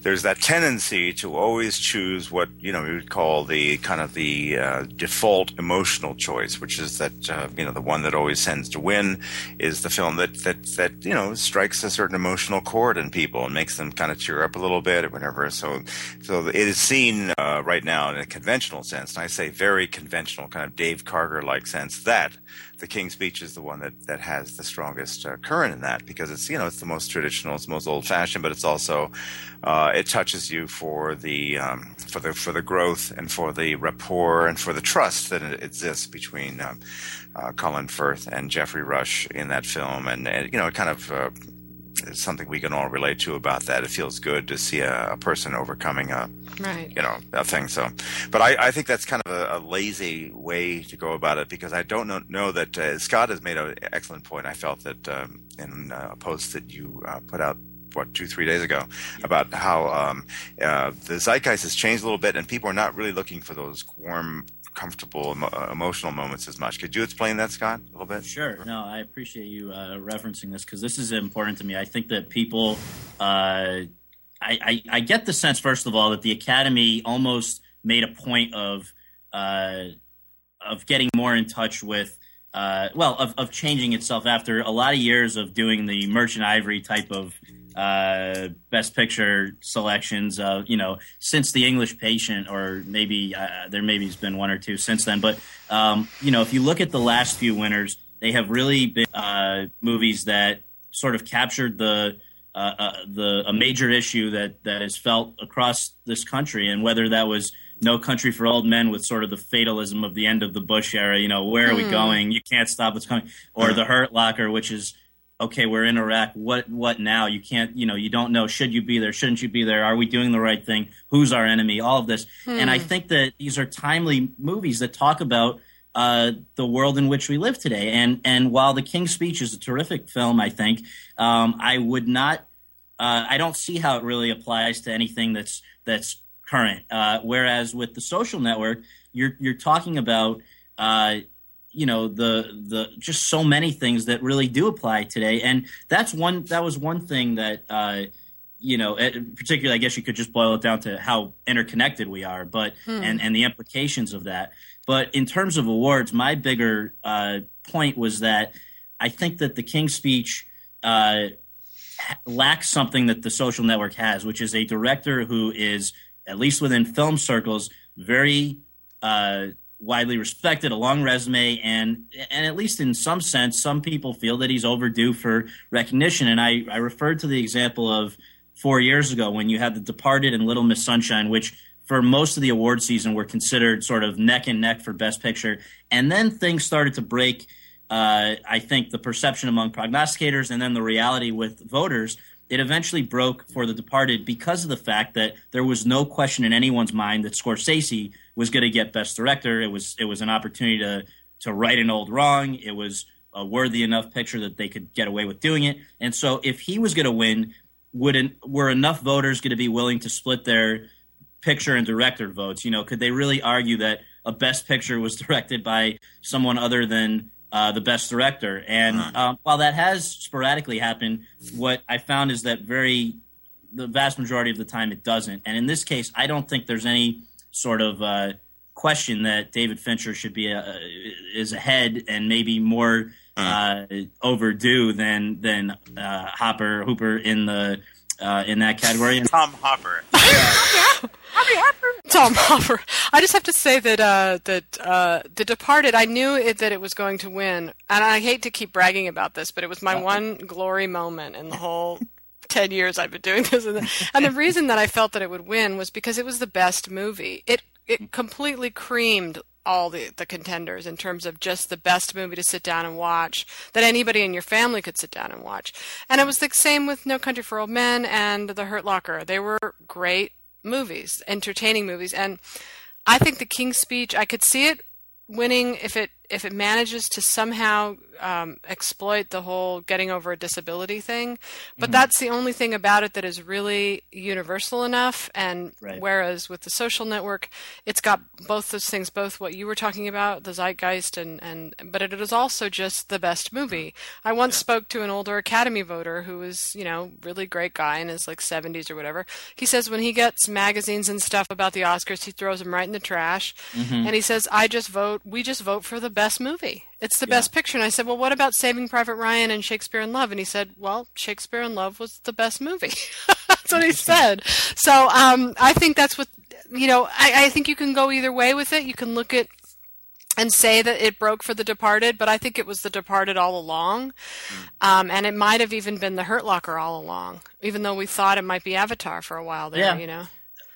there's that tendency to always choose what you know we would call the kind of the uh, default emotional choice, which is that uh, you know the one that always tends to win is the film that that that you know strikes a certain emotional chord in people and makes them kind of cheer up a little bit or whatever. So so it is seen uh, right now in a conventional sense, and I say very conventional, kind of Dave Karger like sense, that the King's Speech is the one that, that has the strongest uh, current in that because it's you know it's the most traditional, it's the most old fashioned, but it's also uh, it touches you for the um, for the for the growth and for the rapport and for the trust that exists between um, uh, Colin Firth and Geoffrey Rush in that film, and, and you know it kind of uh, it's something we can all relate to about that. It feels good to see a, a person overcoming a, right. you know, a thing. So, but I, I think that's kind of a, a, lazy way to go about it because I don't know, know that uh, Scott has made an excellent point. I felt that um, in a post that you uh, put out what two three days ago about how um, uh, the zeitgeist has changed a little bit and people are not really looking for those warm comfortable emo- uh, emotional moments as much. Could you explain that, Scott, a little bit? Sure. No, I appreciate you uh, referencing this because this is important to me. I think that people, uh, I, I, I, get the sense, first of all, that the Academy almost made a point of uh, of getting more in touch with. Uh, well, of, of changing itself after a lot of years of doing the Merchant Ivory type of uh, best picture selections. Uh, you know, since the English Patient, or maybe uh, there maybe has been one or two since then. But um, you know, if you look at the last few winners, they have really been uh, movies that sort of captured the. Uh, uh, the a major issue that that is felt across this country, and whether that was no Country for Old Men with sort of the fatalism of the end of the Bush era, you know, where are mm. we going? You can't stop what's coming, or the Hurt Locker, which is okay, we're in Iraq. What what now? You can't, you know, you don't know. Should you be there? Shouldn't you be there? Are we doing the right thing? Who's our enemy? All of this, hmm. and I think that these are timely movies that talk about uh, the world in which we live today. And and while The King's Speech is a terrific film, I think um, I would not. Uh, I don't see how it really applies to anything that's that's current. Uh, whereas with the Social Network, you're you're talking about uh, you know the the just so many things that really do apply today and that's one that was one thing that uh, you know particularly i guess you could just boil it down to how interconnected we are but hmm. and and the implications of that but in terms of awards my bigger uh, point was that i think that the king's speech uh, lacks something that the social network has which is a director who is at least within film circles very uh, widely respected, a long resume, and and at least in some sense, some people feel that he's overdue for recognition. And I, I referred to the example of four years ago when you had The Departed and Little Miss Sunshine, which for most of the award season were considered sort of neck and neck for Best Picture, and then things started to break. Uh, I think the perception among prognosticators and then the reality with voters it eventually broke for The Departed because of the fact that there was no question in anyone's mind that Scorsese was going to get Best Director. It was it was an opportunity to to right an old wrong. It was a worthy enough picture that they could get away with doing it. And so, if he was going to win, would were enough voters going to be willing to split their picture and director votes? You know, could they really argue that a Best Picture was directed by someone other than uh, the best director. And um, while that has sporadically happened, what I found is that very the vast majority of the time it doesn't. And in this case, I don't think there's any sort of uh, question that David Fincher should be a, uh, is ahead and maybe more uh, overdue than than uh, Hopper Hooper in the uh, in that category. Tom Hopper. Hoppy Hopper. Tom Hopper. I just have to say that uh, that uh, The Departed. I knew it, that it was going to win, and I hate to keep bragging about this, but it was my uh-huh. one glory moment in the whole. 10 years I've been doing this. And the, reason that I felt that it would win was because it was the best movie. It, it completely creamed all the, the contenders in terms of just the best movie to sit down and watch that anybody in your family could sit down and watch. And it was the same with No Country for Old Men and The Hurt Locker. They were great movies, entertaining movies. And I think The King's Speech, I could see it winning if it if it manages to somehow um, exploit the whole getting over a disability thing. But mm-hmm. that's the only thing about it that is really universal enough. And right. whereas with the social network, it's got both those things, both what you were talking about, the zeitgeist, and, and but it is also just the best movie. I once spoke to an older Academy voter who was, you know, really great guy in his like 70s or whatever. He says when he gets magazines and stuff about the Oscars, he throws them right in the trash. Mm-hmm. And he says, I just vote, we just vote for the best movie. It's the yeah. best picture. And I said, well, what about Saving Private Ryan and Shakespeare in Love? And he said, well, Shakespeare in Love was the best movie. that's what he said. So um, I think that's what, you know, I, I think you can go either way with it. You can look at and say that it broke for The Departed, but I think it was The Departed all along. Mm. Um, and it might have even been The Hurt Locker all along, even though we thought it might be Avatar for a while there, yeah. you know?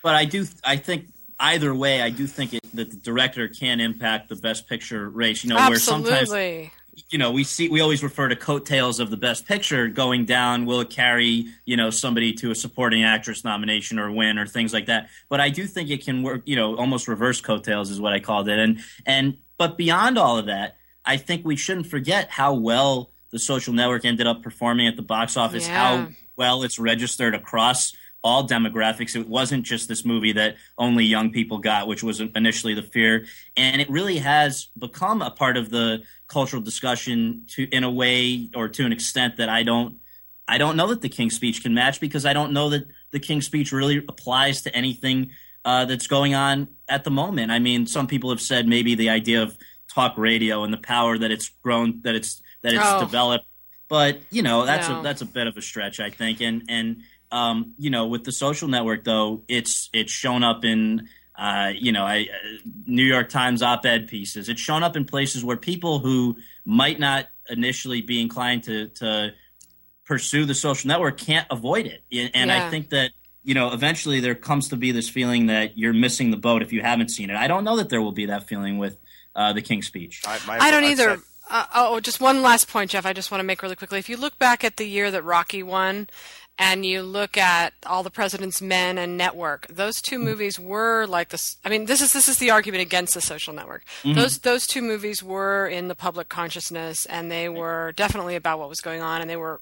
But I do, I think either way, I do think it, that the director can impact the best picture race. You know, Absolutely. where sometimes you know we see we always refer to coattails of the best picture going down. Will it carry you know somebody to a supporting actress nomination or win or things like that? But I do think it can work. You know, almost reverse coattails is what I called it. And and but beyond all of that, I think we shouldn't forget how well the social network ended up performing at the box office. Yeah. How well it's registered across all demographics. It wasn't just this movie that only young people got, which was initially the fear, and it really has become a part of the cultural discussion to in a way or to an extent that I don't I don't know that the King's Speech can match because I don't know that the King's Speech really applies to anything uh, that's going on at the moment. I mean, some people have said maybe the idea of talk radio and the power that it's grown that it's that it's Oh. developed, but you know that's No. a that's a bit of a stretch, I think. And and um, you know, with the social network though, it's it's shown up in uh, you know, I, uh, New York Times op-ed pieces. It's shown up in places where people who might not initially be inclined to to pursue the social network can't avoid it. And and Yeah. I think that you know, eventually there comes to be this feeling that you're missing the boat if you haven't seen it. I don't know that there will be that feeling with uh, the King's Speech. I, my- I don't I've either. said- Uh, oh, just one last point, Jeff. I just want to make really quickly. If you look back at the year that Rocky won, and you look at All the President's Men and Network, those two hmm. movies were like this. I mean, this is this is the argument against the social network. Mm-hmm. Those those two movies were in the public consciousness, and they were definitely about what was going on, and they were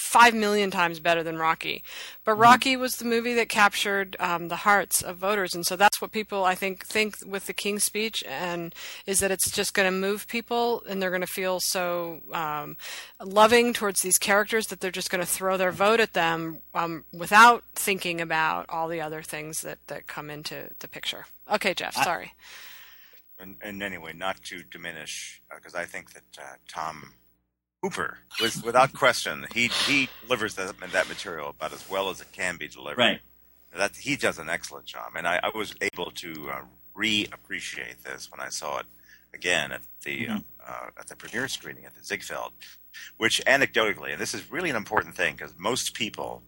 five million times better than Rocky. But Rocky was the movie that captured um, the hearts of voters, and so that's what people I think think with the King's Speech, and is that it's just going to move people, and they're going to feel so um, loving towards these characters that they're just going to throw their vote at them um, without thinking about all the other things that that come into the picture. Okay, Jeff, sorry. and, and anyway, not to diminish, because I think that uh, Tom Hooper, was, without question, he he delivers that, that material about as well as it can be delivered. Right. That he does an excellent job, and I, I was able to uh, re-appreciate this when I saw it again at the uh, uh, at the premiere screening at the Ziegfeld, which anecdotally, and this is really an important thing because most people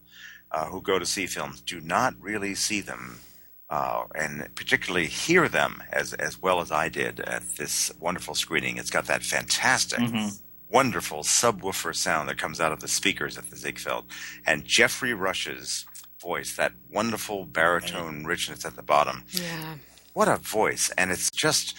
uh, who go to see films do not really see them uh, and particularly hear them as as well as I did at this wonderful screening. It's got that fantastic, wonderful subwoofer sound that comes out of the speakers at the Ziegfeld, and Geoffrey Rush's voice, that wonderful baritone richness at the bottom. Yeah. What a voice! And it's just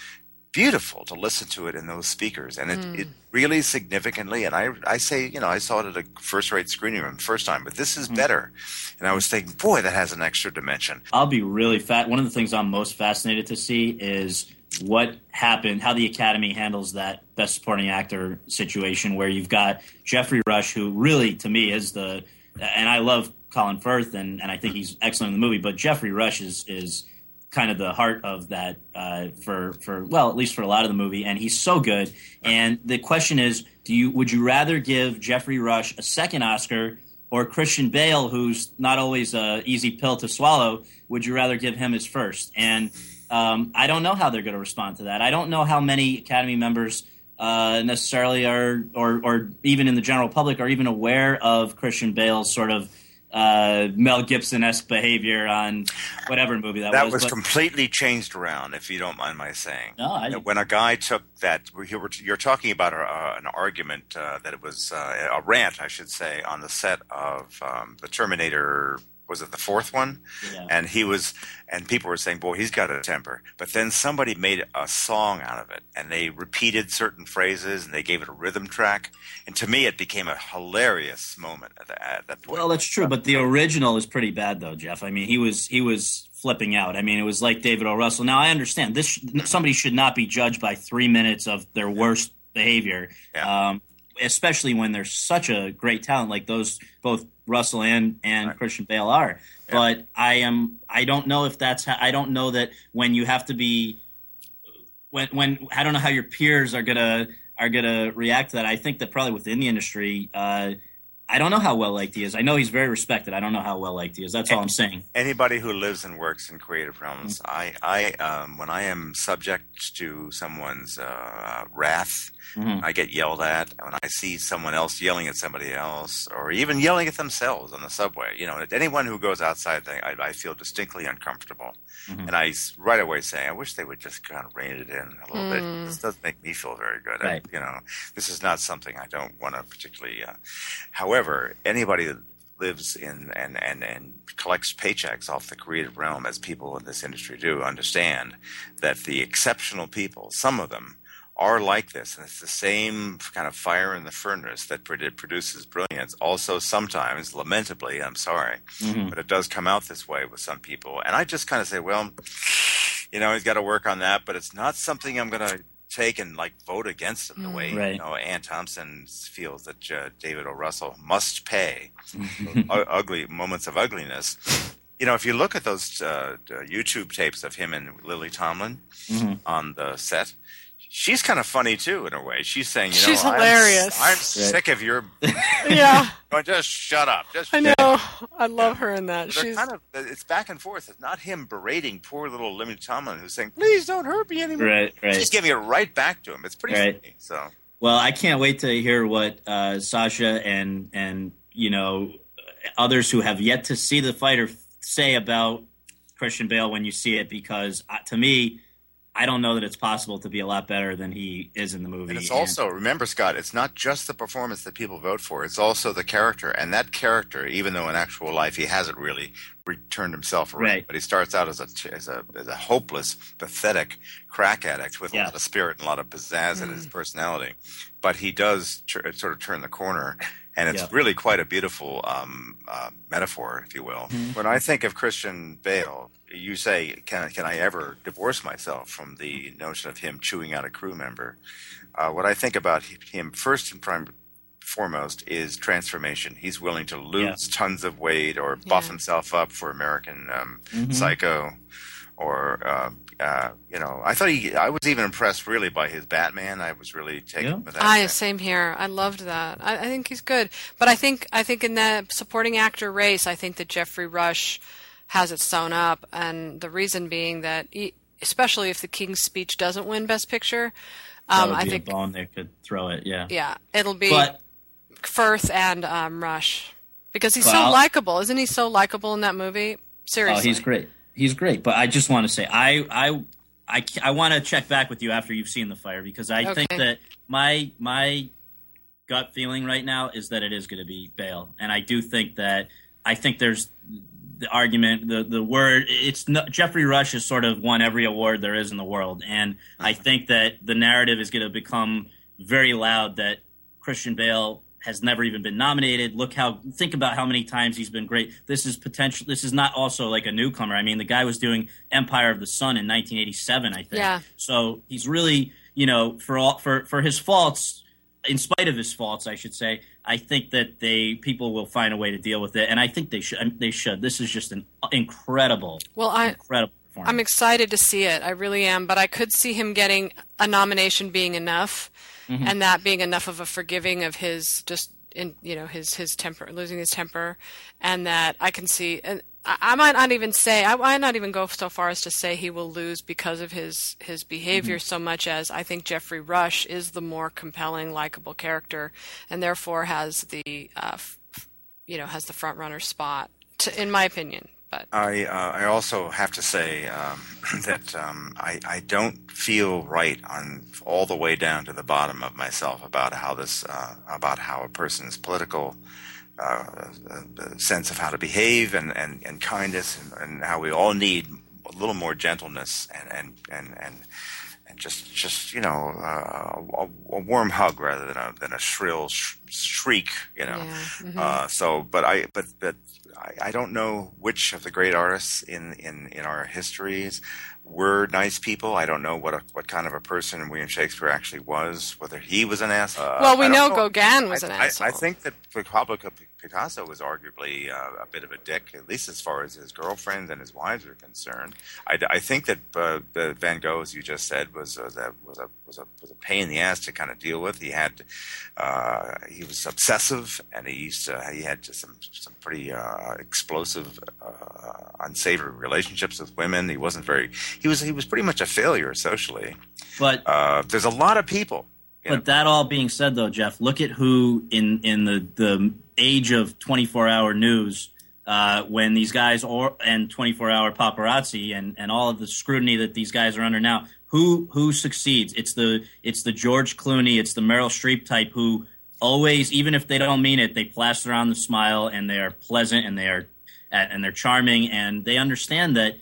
beautiful to listen to it in those speakers, and it, it mm. really significantly. And I I say you know I saw it at a first rate screening room first time, but this is hmm. better. And I was thinking, boy, that has an extra dimension. I'll be really fat. One of the things I'm most fascinated to see is what happened, how the Academy handles that Best Supporting Actor situation, where you've got Geoffrey Rush, who really, to me, is the, and I love Colin Firth, and, and I think he's excellent in the movie, but Geoffrey Rush is is kind of the heart of that uh, for for well, at least for a lot of the movie, and he's so good. And the question is, do you would you rather give Geoffrey Rush a second Oscar? Or Christian Bale, who's not always a easy pill to swallow, would you rather give him his first? And um, I don't know how they're going to respond to that. I don't know how many Academy members uh, necessarily are, or, or even in the general public, are even aware of Christian Bale's sort of uh, Mel Gibson esque behavior on whatever movie that, That was. That was but- completely changed around, if you don't mind my saying. No, I- when a guy took that, you're talking about a, an argument uh, that it was uh, a rant, I should say, on the set of um, the Terminator. Was it the fourth one? Yeah. And he was, and people were saying, "Boy, he's got a temper." But then somebody made a song out of it, and they repeated certain phrases, and they gave it a rhythm track. And to me, it became a hilarious moment at, the, at that point. Well, that's true, but the original is pretty bad, though, Jeff. I mean, he was he was flipping out. I mean, it was like David O. Russell. Now, I understand this. Somebody should not be judged by three minutes of their worst behavior, Yeah. um, especially when there's such a great talent like those both Russell and and Christian Bale are. But I am I don't know if that's how, I don't know that when you have to be when when I don't know how your peers are gonna are gonna react to that. I think that probably within the industry, uh, I don't know how well liked he is. I know he's very respected. I don't know how well liked he is. That's all I'm saying. anybody who lives and works in creative realms, I, I, um, when I am subject to someone's uh, wrath, I get yelled at. When I see someone else yelling at somebody else, or even yelling at themselves on the subway, you know, anyone who goes outside, they, I, I feel distinctly uncomfortable, and I right away say, I wish they would just kind of rein it in a little bit. This doesn't make me feel very good. I- Right. you know, this is not something I don't want to particularly. Uh, however, anybody that lives in and, and, and collects paychecks off the creative realm, as people in this industry do, understand that the exceptional people, some of them, are like this, and it's the same kind of fire in the furnace that produces brilliance. Also, sometimes, lamentably, I'm sorry, mm-hmm. but it does come out this way with some people. And I just kind of say, well, you know, he's got to work on that, but it's not something I'm going to take and like vote against him the way right. you know Anne Thompson feels that uh, David O. Russell must pay u- ugly moments of ugliness. You know, if you look at those uh, YouTube tapes of him and Lily Tomlin mm-hmm. on the set, she's kind of funny too in a way. She's saying, you know, she's hilarious. I'm, I'm right. sick of your. yeah. just shut up. Just I know. I love her in that. she's kind of. It's back and forth. It's not him berating poor little Lily Tomlin who's saying, "Please don't hurt me anymore." Right. Right. She's giving it right back to him. It's pretty right. funny. So. Well, I can't wait to hear what uh, Sasha and and you know others who have yet to see the fighter say about Christian Bale when you see it because uh, to me I don't know that it's possible to be a lot better than he is in the movie. And it's and, also remember, Scott, it's not just the performance that people vote for; it's also the character. And that character, even though in actual life he hasn't really returned himself around, right. but he starts out as a as a as a hopeless, pathetic crack addict with yeah. a lot of spirit and a lot of pizzazz mm. in his mm. personality. But he does tr- sort of turn the corner and it's really quite a beautiful um, uh, metaphor, if you will. Mm-hmm. When I think of Christian Bale, you say, "Can can I ever divorce myself from the notion of him chewing out a crew member?" Uh, what I think about him first and prime, foremost is transformation. He's willing to lose yeah. tons of weight or buff yeah. himself up for American um, mm-hmm. Psycho, or uh, uh, you know, I thought he. I was even impressed really by his Batman. I was really taken yeah. with that. I same here. I loved that. I, I, think he's good, but I think I think in the supporting actor race, I think that Geoffrey Rush has it sewn up, and the reason being that, especially if the King's Speech doesn't win Best Picture, um, I think a bone they could throw it. Yeah, yeah, it'll be but, Firth and um, Rush because he's well, so likable, isn't he? So likable in that movie. Seriously, oh, he's great he's great. But I just want to say, I I I, I want to check back with you after you've seen the Fighter because I okay. think that my my gut feeling right now is that it is going to be Bale, and I do think that I think there's the argument, the the word. It's no, Geoffrey Rush has sort of won every award there is in the world, and I think that the narrative is going to become very loud that Christian Bale has never even been nominated. Look how think about how many times he's been great. This is potential. This is not also like a newcomer. I mean, the guy was doing Empire of the Sun in 1987, I think. Yeah. So he's really, you know, for all for for his faults, in spite of his faults, I should say, I think that they people will find a way to deal with it, and I think they should. They should. This is just an incredible, well, I, incredible. I'm excited to see it. I really am, but I could see him getting a nomination being enough mm-hmm. and that being enough of a forgiving of his just in you know his his temper losing his temper and that i can see and I, might not even say I might not even go so far as to say he will lose because of his his behavior mm-hmm. so much as I think Geoffrey Rush is the more compelling, likable character, and therefore has the uh, you know has the front runner spot, to, in my opinion. But I uh, I also have to say um, that um, I I don't feel right on all the way down to the bottom of myself about how this uh, about how a person's political uh, sense of how to behave and and, and kindness and, and, how we all need a little more gentleness and and and and, and just just you know uh, a, a, warm hug rather than a than a shrill sh- shriek you know yeah. mm-hmm. Uh, so but I but but I, I, don't know which of the great artists in, in, in our histories were nice people. I don't know what a, what kind of a person William Shakespeare actually was. Whether he was an asshole. Uh, well, we know, know, Gauguin was I, an asshole. I, I think that Pablo Picasso was arguably uh, a bit of a dick, at least as far as his girlfriends and his wives are concerned. I, I think that uh, the Van Gogh, as you just said, was uh, that was a was a was a pain in the ass to kind of deal with. He had uh, he was obsessive, and he used to, he had some some pretty uh, explosive, uh, unsavory relationships with women. He wasn't very he was he was pretty much a failure socially. But there's a lot of people but know. that all being said, though, Jeff, look at who in in the the age of 24 hour news uh, when these guys or and 24 hour paparazzi and, and all of the scrutiny that these guys are under now who who succeeds it's the it's the George Clooney it's the Meryl Streep type who always even if they don't mean it they plaster on the smile and they are pleasant and they are and they're charming and they understand that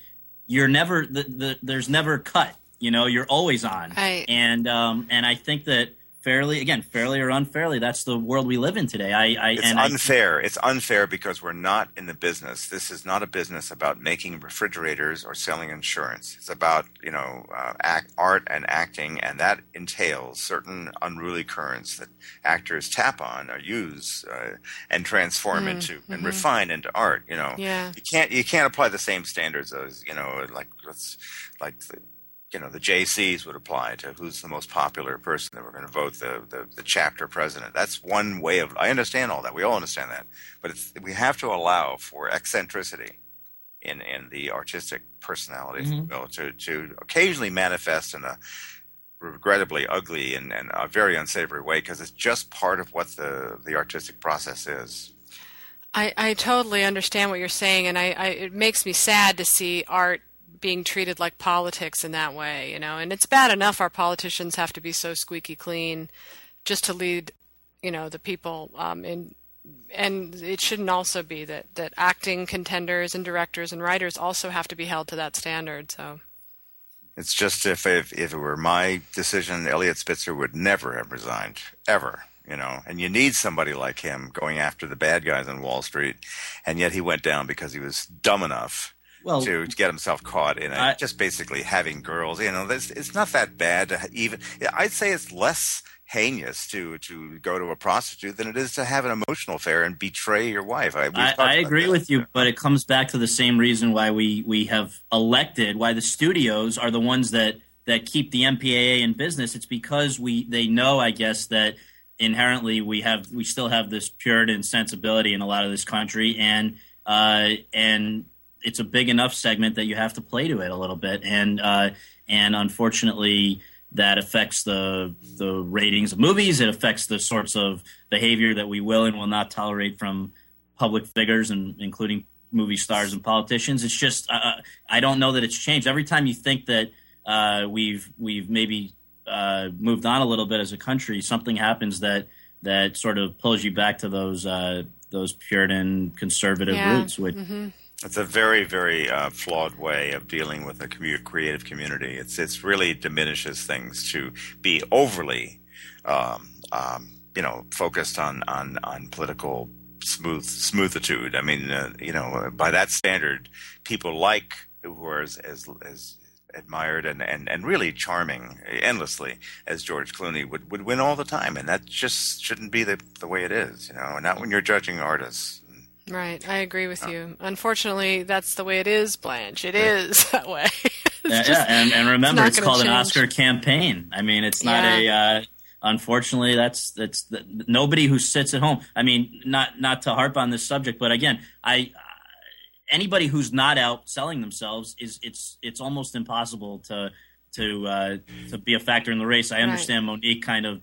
you're never the, the there's never cut You know, you're always on, Right. and um, and I think that fairly, again, fairly or unfairly, that's the world we live in today. I, I It's and I- unfair. it's unfair because we're not in the business. This is not a business about making refrigerators or selling insurance. It's about you know uh, act, art and acting, and that entails certain unruly currents that actors tap on or use uh, and transform into and refine into art. You know, Yeah. you can't you can't apply the same standards as you know like let's like the you know the JCs would apply to who's the most popular person that we're going to vote the, the the chapter president. That's one way of. I understand all that. We all understand that, but it's, we have to allow for eccentricity in in the artistic personality, if you mm-hmm. will, to to occasionally manifest in a regrettably ugly and, and a very unsavory way because it's just part of what the the artistic process is. I, I totally understand what you're saying, and I, I it makes me sad to see art being treated like politics in that way, you know. And it's bad enough our politicians have to be so squeaky clean just to lead, you know, the people um, in. And it shouldn't also be that, that acting contenders and directors and writers also have to be held to that standard. So, It's just if, if if it were my decision, Eliot Spitzer would never have resigned, ever. You know, and you need somebody like him going after the bad guys on Wall Street, and yet he went down because he was dumb enough Well- to, to get himself caught in it. I- just basically having girls. You know, this, it's not that bad. To even I'd say it's less heinous to to go to a prostitute than it is to have an emotional affair and betray your wife. I, I, I agree that. with you, but it comes back to the same reason why we, we have elected why the studios are the ones that, that keep the MPAA in business. It's because we they know, I guess, that inherently we have we still have this Puritan sensibility in a lot of this country, and uh, and it's a big enough segment that you have to play to it a little bit, and uh, and unfortunately that affects the the ratings of movies. It affects the sorts of behavior that we will and will not tolerate from public figures, and including movie stars and politicians. It's just uh, I don't know that it's changed. Every time you think that uh, we've we've maybe uh, moved on a little bit as a country, something happens that that sort of pulls you back to those uh, those Puritan conservative Yeah. roots. Which It's a very, very uh, flawed way of dealing with a commu- creative community. It's it's really diminishes things to be overly, um, um, you know, focused on on on political smooth smoothitude. I mean, uh, you know, by that standard, people like who are as as, as admired and, and, and really charming endlessly as George Clooney would, would win all the time, and that just shouldn't be the the way it is, you know. Not when you're judging artists. Right, I agree with you. Unfortunately, that's the way it is, Blanche. It is that way. Yeah, just- yeah, and, and remember, it's, gonna called an. Oscar campaign. I mean, it's not Yeah. a. Uh, unfortunately, that's that's the, nobody who sits at home. I mean, not not to harp on this subject, but again, I anybody who's not out selling themselves is it's it's almost impossible to to uh, to be a factor in the race. I understand Mo'Nique kind of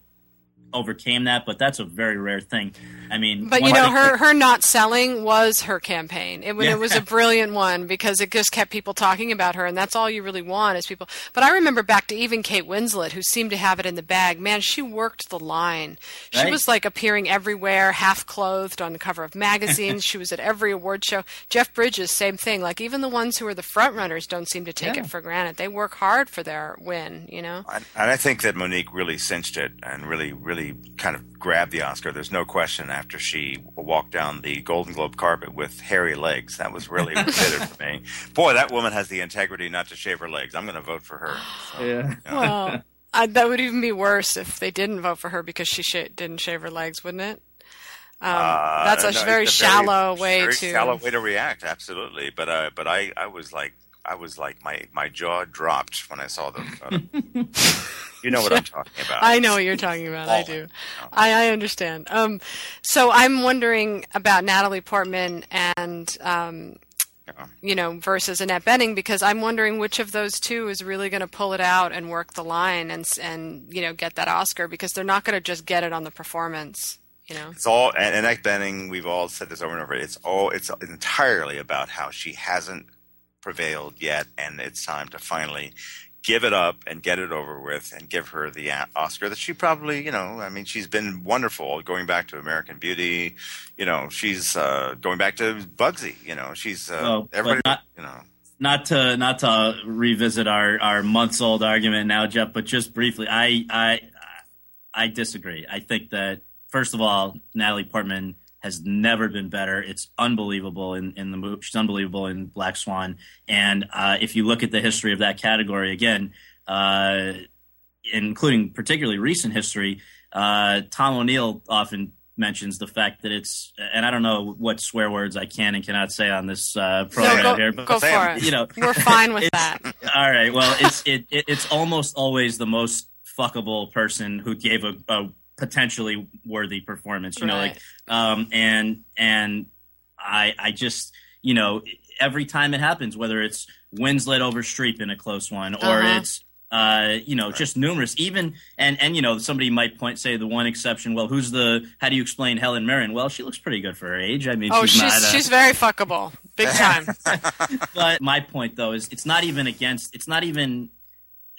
overcame that, but that's a very rare thing. I mean, But you know, thing- her her not selling was her campaign. It, wa- Yeah. it was a brilliant one because it just kept people talking about her, and that's all you really want is people. But I remember back to even Kate Winslet, who seemed to have it in the bag. Man, she worked the line. She Right. was like appearing everywhere, half clothed on the cover of magazines. she was at every award show. Jeff Bridges, same thing. Like even the ones who are the front runners don't seem to take Yeah. it for granted. They work hard for their win. You know. And and I think that Mo'Nique really cinched it and really, really kind of grabbed the Oscar. There's no question after she walked down the Golden Globe carpet with hairy legs. That was really what for me. Boy, that woman has the integrity not to shave her legs. I'm going to vote for her. So, Yeah. Well, uh, that would even be worse if they didn't vote for her because she sh- didn't shave her legs, wouldn't it? Um, uh, that's a no, very it's shallow way very to. shallow way to react. Absolutely, but uh, but I, I was like I was like my, my jaw dropped when I saw the. Uh, you know what I'm talking about. I know what you're talking about. I do. I, I understand. Um, so I'm wondering about Natalie Portman and um, Yeah. you know versus Annette Bening because I'm wondering which of those two is really going to pull it out and work the line and and you know get that Oscar because they're not going to just get it on the performance. You know. It's all and Annette Bening. We've all said this over and over. It's all. It's entirely about how she hasn't prevailed yet, and it's time to finally give it up and get it over with, and give her the Oscar that she probably, you know, I mean, she's been wonderful. Going back to American Beauty, you know, she's uh, going back to Bugsy. You know, she's uh, but everybody. not- you know, not to not to revisit our our months old argument now, Jeff, but just briefly, I I I disagree. I think that first of all, Natalie Portman has never been better. It's unbelievable in, in the movie. She's unbelievable in Black Swan. And uh, if you look at the history of that category again, uh, including particularly recent history, uh, Tom O'Neil often mentions the fact that it's, and I don't know what swear words I can and cannot say on this uh, program no, go, here, but go for it. You know, we're fine with that. All right. Well, it's it, it, it's almost always the most fuckable person who gave a, a potentially worthy performance. You know, like um, and and I I just you know every time it happens, whether it's Winslet over Streep in a close one, or uh-huh. it's uh, you know, right. just numerous. Even and and you know, somebody might point say the one exception. Well, who's the? How do you explain Helen Mirren? Well, she looks pretty good for her age. I mean, oh, she's she's, not, she's very fuckable, big time. but my point though is, it's not even against. It's not even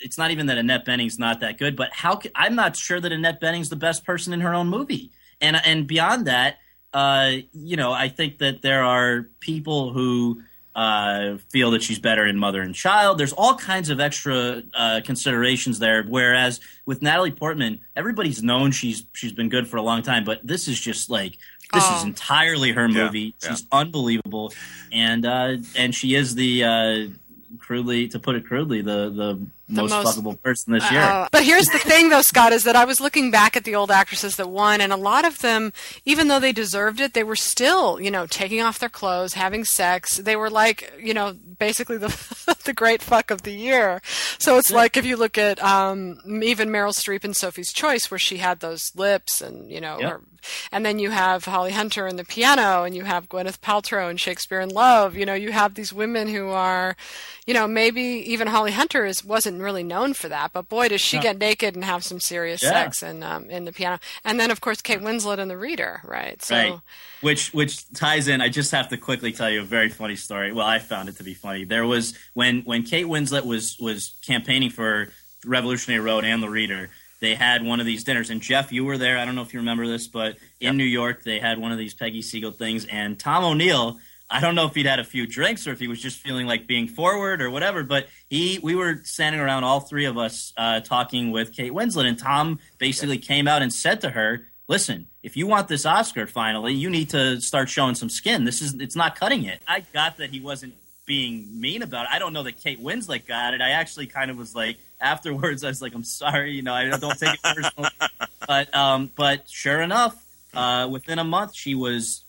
it's not even that Annette Bening's not that good, but how can, I'm not sure that Annette Bening's the best person in her own movie. And and beyond that, uh, you know, I think that there are people who uh, feel that she's better in Mother and Child. There's all kinds of extra uh, considerations there. Whereas with Natalie Portman, everybody's known she's she's been good for a long time, but this is just like this oh. is entirely her movie. Yeah, she's unbelievable, and uh, and she is the uh, crudely to put it crudely the the most, most fuckable person this year. Uh, but here's the thing, though, Scott, is that I was looking back at the old actresses that won, and a lot of them, even though they deserved it, they were still, you know, taking off their clothes, having sex. They were like, you know, basically the the great fuck of the year. So it's like if you look at um, even Meryl Streep in Sophie's Choice, where she had those lips, and you know, yep. her, and then you have Holly Hunter in The Piano, and you have Gwyneth Paltrow in Shakespeare in Love. You know, you have these women who are, you know, maybe even Holly Hunter is wasn't really known for that, but boy, does she get naked and have some serious yeah. sex in um, in the piano. And then, of course, Kate Winslet in The Reader, right? So, right. Which which ties in. I just have to quickly tell you a very funny story. Well, I found it to be funny. There was when when Kate Winslet was was campaigning for Revolutionary Road and The Reader. They had one of these dinners, and Jeff, you were there. I don't know if you remember this, but in. New York, they had one of these Peggy Siegel things, and Tom O'Neil I don't know if he'd had a few drinks or if he was just feeling like being forward or whatever. But he, we were standing around, all three of us, uh, talking with Kate Winslet, and Tom basically came out and said to her, "Listen, if you want this Oscar, finally, you need to start showing some skin. This is, it's not cutting it." I got that he wasn't being mean about it. I don't know that Kate Winslet got it. I actually kind of was like, afterwards, I was like, "I'm sorry, you know, I don't take it personally." but, um, but sure enough, uh, within a month, she was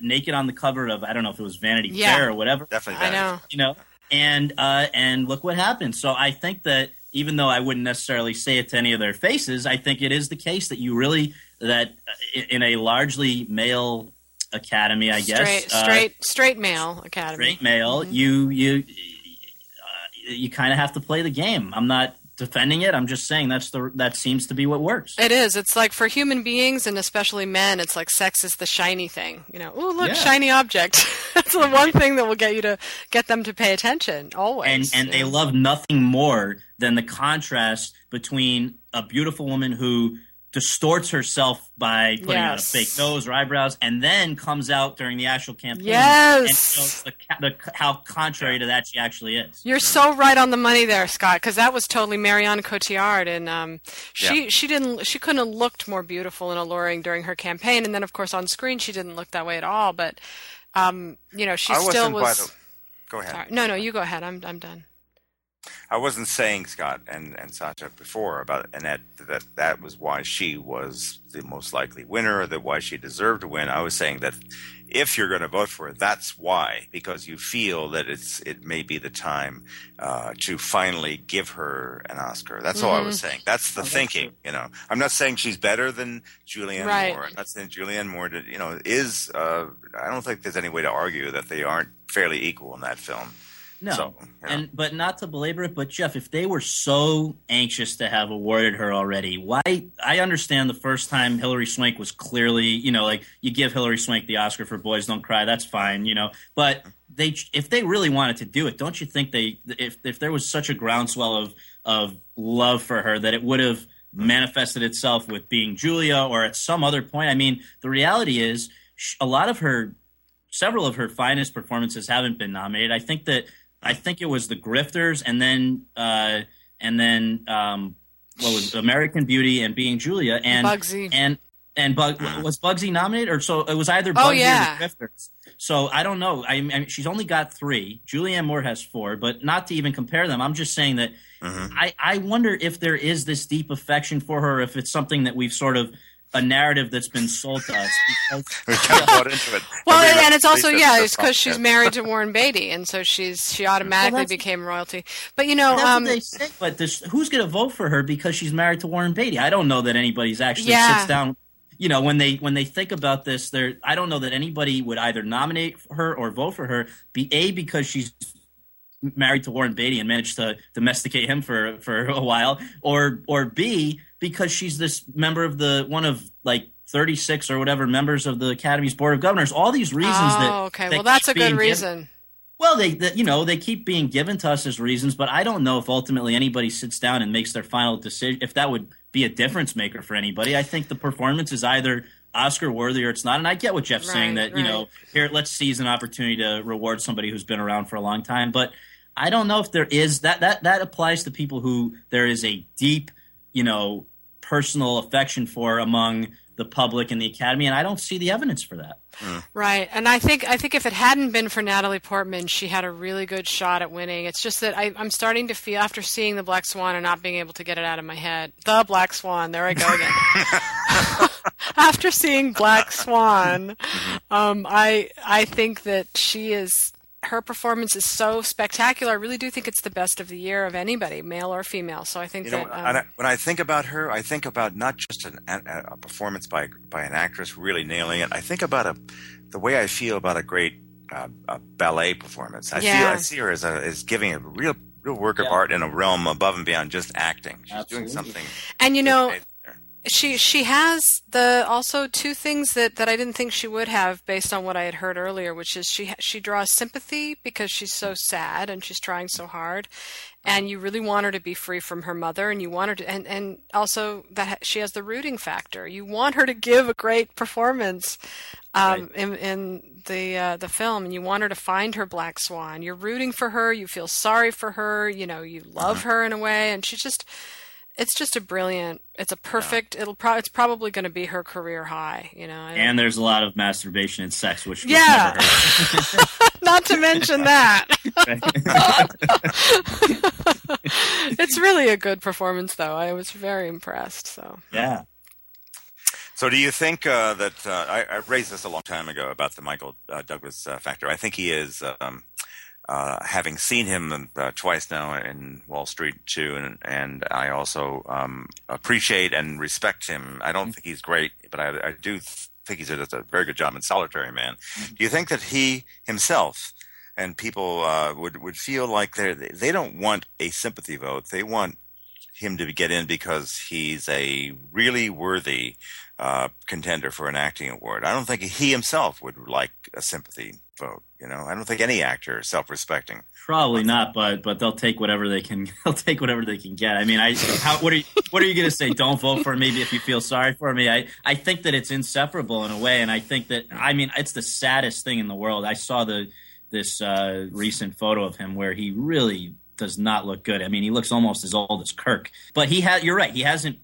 naked on the cover of I don't know if it was Vanity yeah. Fair or whatever. Definitely, Vanity. I know. You know, and uh, and look what happened. So I think that even though I wouldn't necessarily say it to any of their faces, I think it is the case that you really that uh, in a largely male academy, I guess, straight uh, straight, straight male academy, straight male, mm-hmm. you you uh, you kind of have to play the game. I'm not defending it. I'm just saying that's the that seems to be what works. It is. It's like for human beings and especially men, it's like sex is the shiny thing. You know, oh look, yeah. shiny object. that's the one thing that will get you to get them to pay attention always. And and they love nothing more than the contrast between a beautiful woman who distorts herself by putting yes. out a fake nose or eyebrows, and then comes out during the actual campaign yes. and shows the, the, how contrary to that she actually is. You're so right on the money there, Scott, because that was totally Marion Cotillard, and um, she yeah. she didn't she couldn't have looked more beautiful and alluring during her campaign, and then of course on screen she didn't look that way at all. But um, you know, she I still was. The... Go ahead. Sorry. No, no, you go ahead. I'm I'm done. I wasn't saying Scott and and Sasha before about Annette that that was why she was the most likely winner, or that why she deserved to win. I was saying that if you're going to vote for her, that's why because you feel that it's it may be the time uh, to finally give her an Oscar. That's mm-hmm. all I was mm-hmm. saying. That's the oh, thinking. That's you know, I'm not saying she's better than Julianne right. Moore. I'm not saying Julianne Moore, you know, is. Uh, I don't think there's any way to argue that they aren't fairly equal in that film. No, so, and but not to belabor it, but Jeff, if they were so anxious to have awarded her already, why? I understand the first time Hilary Swank was clearly, you know, like you give Hilary Swank the Oscar for Boys Don't Cry, that's fine, you know. But they, if they really wanted to do it, don't you think they, if if there was such a groundswell of of love for her, that it would have mm-hmm. manifested itself with being Julia or at some other point? I mean, the reality is, a lot of her several of her finest performances haven't been nominated. I think that I think it was The Grifters, and then uh, and then um, what was it? American Beauty and Being Julia and Bugsy. and and Bug was Bugsy nominated or so it was either Oh, Bugsy yeah. or The Grifters. So I don't know. I, I mean, she's only got three. Julianne Moore has four, but not to even compare them. I'm just saying that I, I wonder if there is this deep affection for her, if it's something that we've sort of a narrative that's been sold to us. Because We kind bought into it. Well, Every and, and it's also yeah, it's because she's married to Warren Beatty, and so she's she automatically Well, became royalty. But you know, um, say. But this, who's going to vote for her because she's married to Warren Beatty? I don't know that anybody's actually Yeah. sits down. You know, when they when they think about this, they're I don't know that anybody would either nominate her or vote for her. Be a because she's married to Warren Beatty and managed to domesticate him for for a while, or or B because she's this member of the one of like. 36 or whatever members of the Academy's Board of Governors. All these reasons oh, that. okay. that Well, that's a good given- reason. well, they, they, you know, they keep being given to us as reasons, but I don't know if ultimately anybody sits down and makes their final decision. If that would be a difference maker for anybody, I think the performance is either Oscar worthy or it's not. And I get what Jeff's saying Right, that you know, here let's seize an opportunity to reward somebody who's been around for a long time. But I don't know if there is that that that applies to people who there is a deep, you know, personal affection for among the public and the Academy, and I don't see the evidence for that. Right, and I think I think if it hadn't been for Natalie Portman, she had a really good shot at winning. It's just that I, I'm starting to feel after seeing the Black Swan and not being able to get it out of my head. The Black Swan, there I go again. after seeing Black Swan, um, I I think that she is her performance is so spectacular. I really do think it's the best of the year of anybody, male or female. So I think You know, that um, I, when I think about her, I think about not just an, a, a performance by by an actress really nailing it. I think about a the way I feel about a great uh, a ballet performance. I feel I see her as a, as giving a real real work of art in a realm above and beyond just acting. She's doing something. and you know. there. She she has the also two things that that I didn't think she would have based on what I had heard earlier, which is she she draws sympathy because she's so sad and she's trying so hard, and you really want her to be free from her mother, and you want her to, and and also that she has the rooting factor. You want her to give a great performance. Um, in, in the uh, the film, and you want her to find her black swan. You're rooting for her. You feel sorry for her. You know, you love her in a way, and she's just it's just a brilliant it's a perfect it'll pro- it's probably going to be her career high you know And there's a lot of masturbation and sex, which Yeah. never not to mention that it's really a good performance though i was very impressed so yeah. So, do you think uh, that uh, I, I raised this a long time ago about the Michael uh, Douglas uh, factor? I think he is, um, uh, having seen him uh, twice now in Wall Street too, and and I also um, appreciate and respect him. I don't think he's great, but I, I do think he's does a very good job in Solitary Man. Do you think that he himself and people uh, would would feel like they they don't want a sympathy vote? They want him to get in because he's a really worthy uh, contender for an acting award. I don't think he himself would like a sympathy vote. You know, I don't think any actor, is self-respecting, Probably not, but but they'll take whatever they can. They'll take whatever they can get. I mean, I how, what are you, what are you going to say? Don't vote for me if you feel sorry for me. I I think that it's inseparable in a way, and I think that I mean it's the saddest thing in the world. I saw the this uh, recent photo of him where he really does not look good. I mean, he looks almost as old as Kirk. But he had. You're right. He hasn't.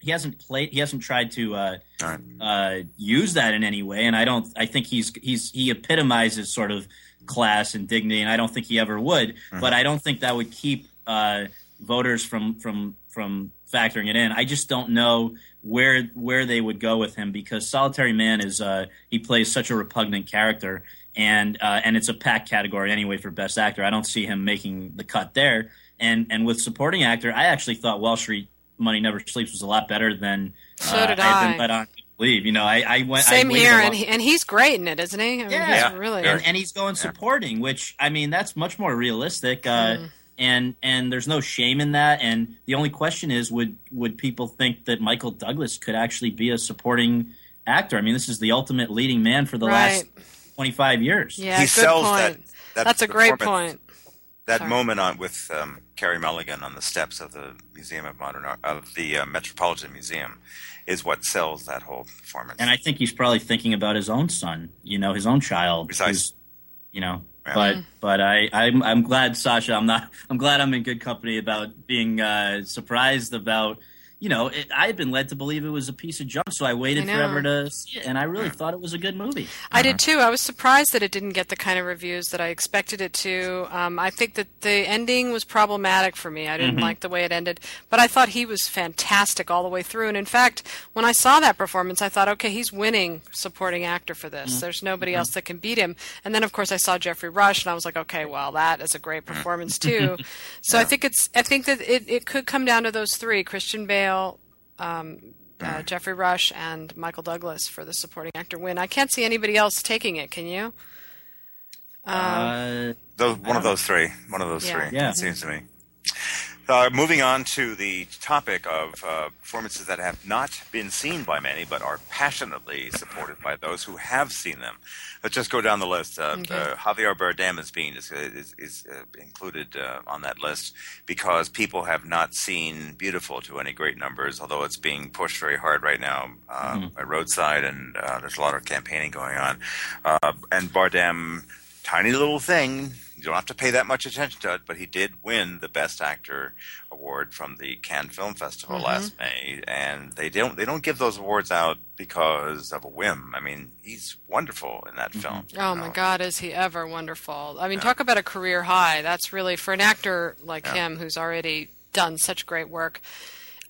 He hasn't played. He hasn't tried to uh, right. uh, use that in any way, and I don't. I think he's he's he epitomizes sort of class and dignity, and I don't think he ever would. But I don't think that would keep uh, voters from from from factoring it in. I just don't know where where they would go with him because Solitary Man is uh, he plays such a repugnant character, and uh, and it's a packed category anyway for Best Actor. I don't see him making the cut there. And and with supporting actor, I actually thought Wall Street Money Never Sleeps was a lot better than So uh, did had I. been led on to believe. You know, I, I went I same waited here a and he, and he's great in it isn't he I mean, Yeah. he's really and, and he's going supporting, which I mean that's much more realistic. Uh, Mm. And and there's no shame in that. And the only question is, would would people think that Michael Douglas could actually be a supporting actor? I mean, this is the ultimate leading man for the last 25 years. yeah he good sells point that, that. that's a great point That Sorry. moment on with um, Carey Mulligan on the steps of the Museum of Modern Art of the uh, Metropolitan Museum is what sells that whole performance. And I think he's probably thinking about his own son, you know, his own child. Precisely. who's, You know, But but I I'm I'm glad Sasha. I'm not. I'm glad I'm in good company about being uh, surprised about. You know, it, I had been led to believe it was a piece of junk, so I waited I forever to see it, and I really thought it was a good movie. I did too. I was surprised that it didn't get the kind of reviews that I expected it to. Um, I think that the ending was problematic for me. I didn't mm-hmm. like the way it ended, but I thought he was fantastic all the way through. And in fact, when I saw that performance, I thought, okay, he's winning supporting actor for this. Mm-hmm. There's nobody mm-hmm. else that can beat him. And then, of course, I saw Geoffrey Rush, and I was like, okay, well, that is a great performance too. so I think it's. I think that it, it could come down to those three: Christian Bale, um, uh, Geoffrey Rush and Michael Douglas for the supporting actor win. I can't see anybody else taking it. Can you? Uh, Those, one of those three. One of those Yeah. three. Yeah. It seems to me. Uh, moving on to the topic of uh, performances that have not been seen by many, but are passionately supported by those who have seen them. Let's just go down the list. Uh, Okay. uh, Javier Bardem is being is, is, is uh, included uh, on that list because people have not seen Biutiful to any great numbers, although it's being pushed very hard right now uh, by roadside, and uh, there's a lot of campaigning going on. Uh, and Bardem tiny little thing. You don't have to pay that much attention to it, but he did win the Best Actor award from the Cannes Film Festival Mm-hmm. last May, and they don't they don't give those awards out because of a whim. I mean, he's wonderful in that film. Oh you my. God, is he ever wonderful? I mean, talk about a career high. That's really for an actor like him who's already done such great work.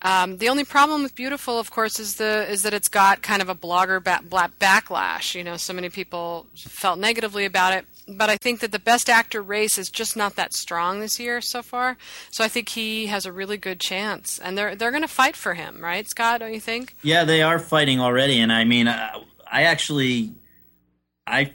Um, the only problem with Biutiful, of course, is the is that it's got kind of a blogger ba- bla- backlash. You know, so many people felt negatively about it. But I think that the best actor race is just not that strong this year so far. So I think he has a really good chance, and they're they're going to fight for him, right, Scott? Don't you think? Yeah, they are fighting already, and I mean, I, I actually, I,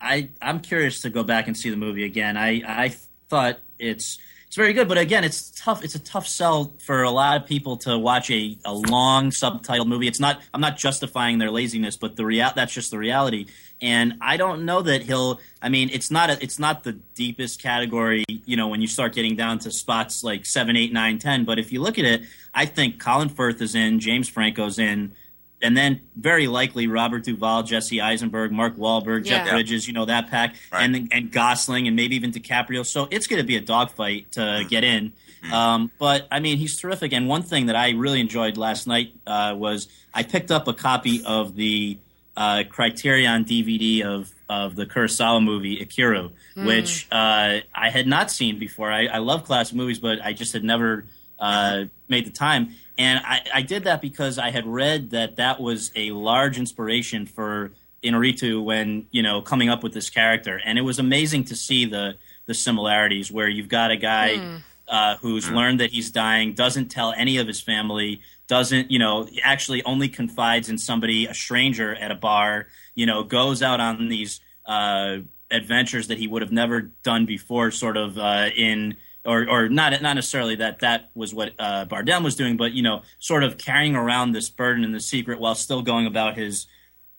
I, I'm curious to go back and see the movie again. I, I thought it's it's very good, but again, it's tough. It's a tough sell for a lot of people to watch a, a long subtitled movie. It's not. I'm not justifying their laziness, but the real that's just the reality. And I don't know that he'll. I mean, it's not a, it's not the deepest category. You know, when you start getting down to spots like seven, eight, nine, ten. But if you look at it, I think Colin Firth is in, James Franco's in, and then very likely Robert Duvall, Jesse Eisenberg, Mark Wahlberg, Jeff Bridges, you know that pack, Right. and and Gosling, and maybe even DiCaprio. So it's going to be a dogfight to get in. Um, but I mean, he's terrific. And one thing that I really enjoyed last night uh, was I picked up a copy of the uh, Criterion DVD of of the Kurosawa movie Ikiru, which uh, I had not seen before. I, I love classic movies, but I just had never uh, made the time. And I, I did that because I had read that that was a large inspiration for Iñárritu when you know coming up with this character, and it was amazing to see the the similarities where you've got a guy uh, who's learned that he's dying, doesn't tell any of his family, doesn't you know actually only confides in somebody, a stranger at a bar, you know, goes out on these uh, adventures that he would have never done before, sort of uh, in or or not not necessarily that that was what uh, Bardem was doing, but you know, sort of carrying around this burden and the secret while still going about his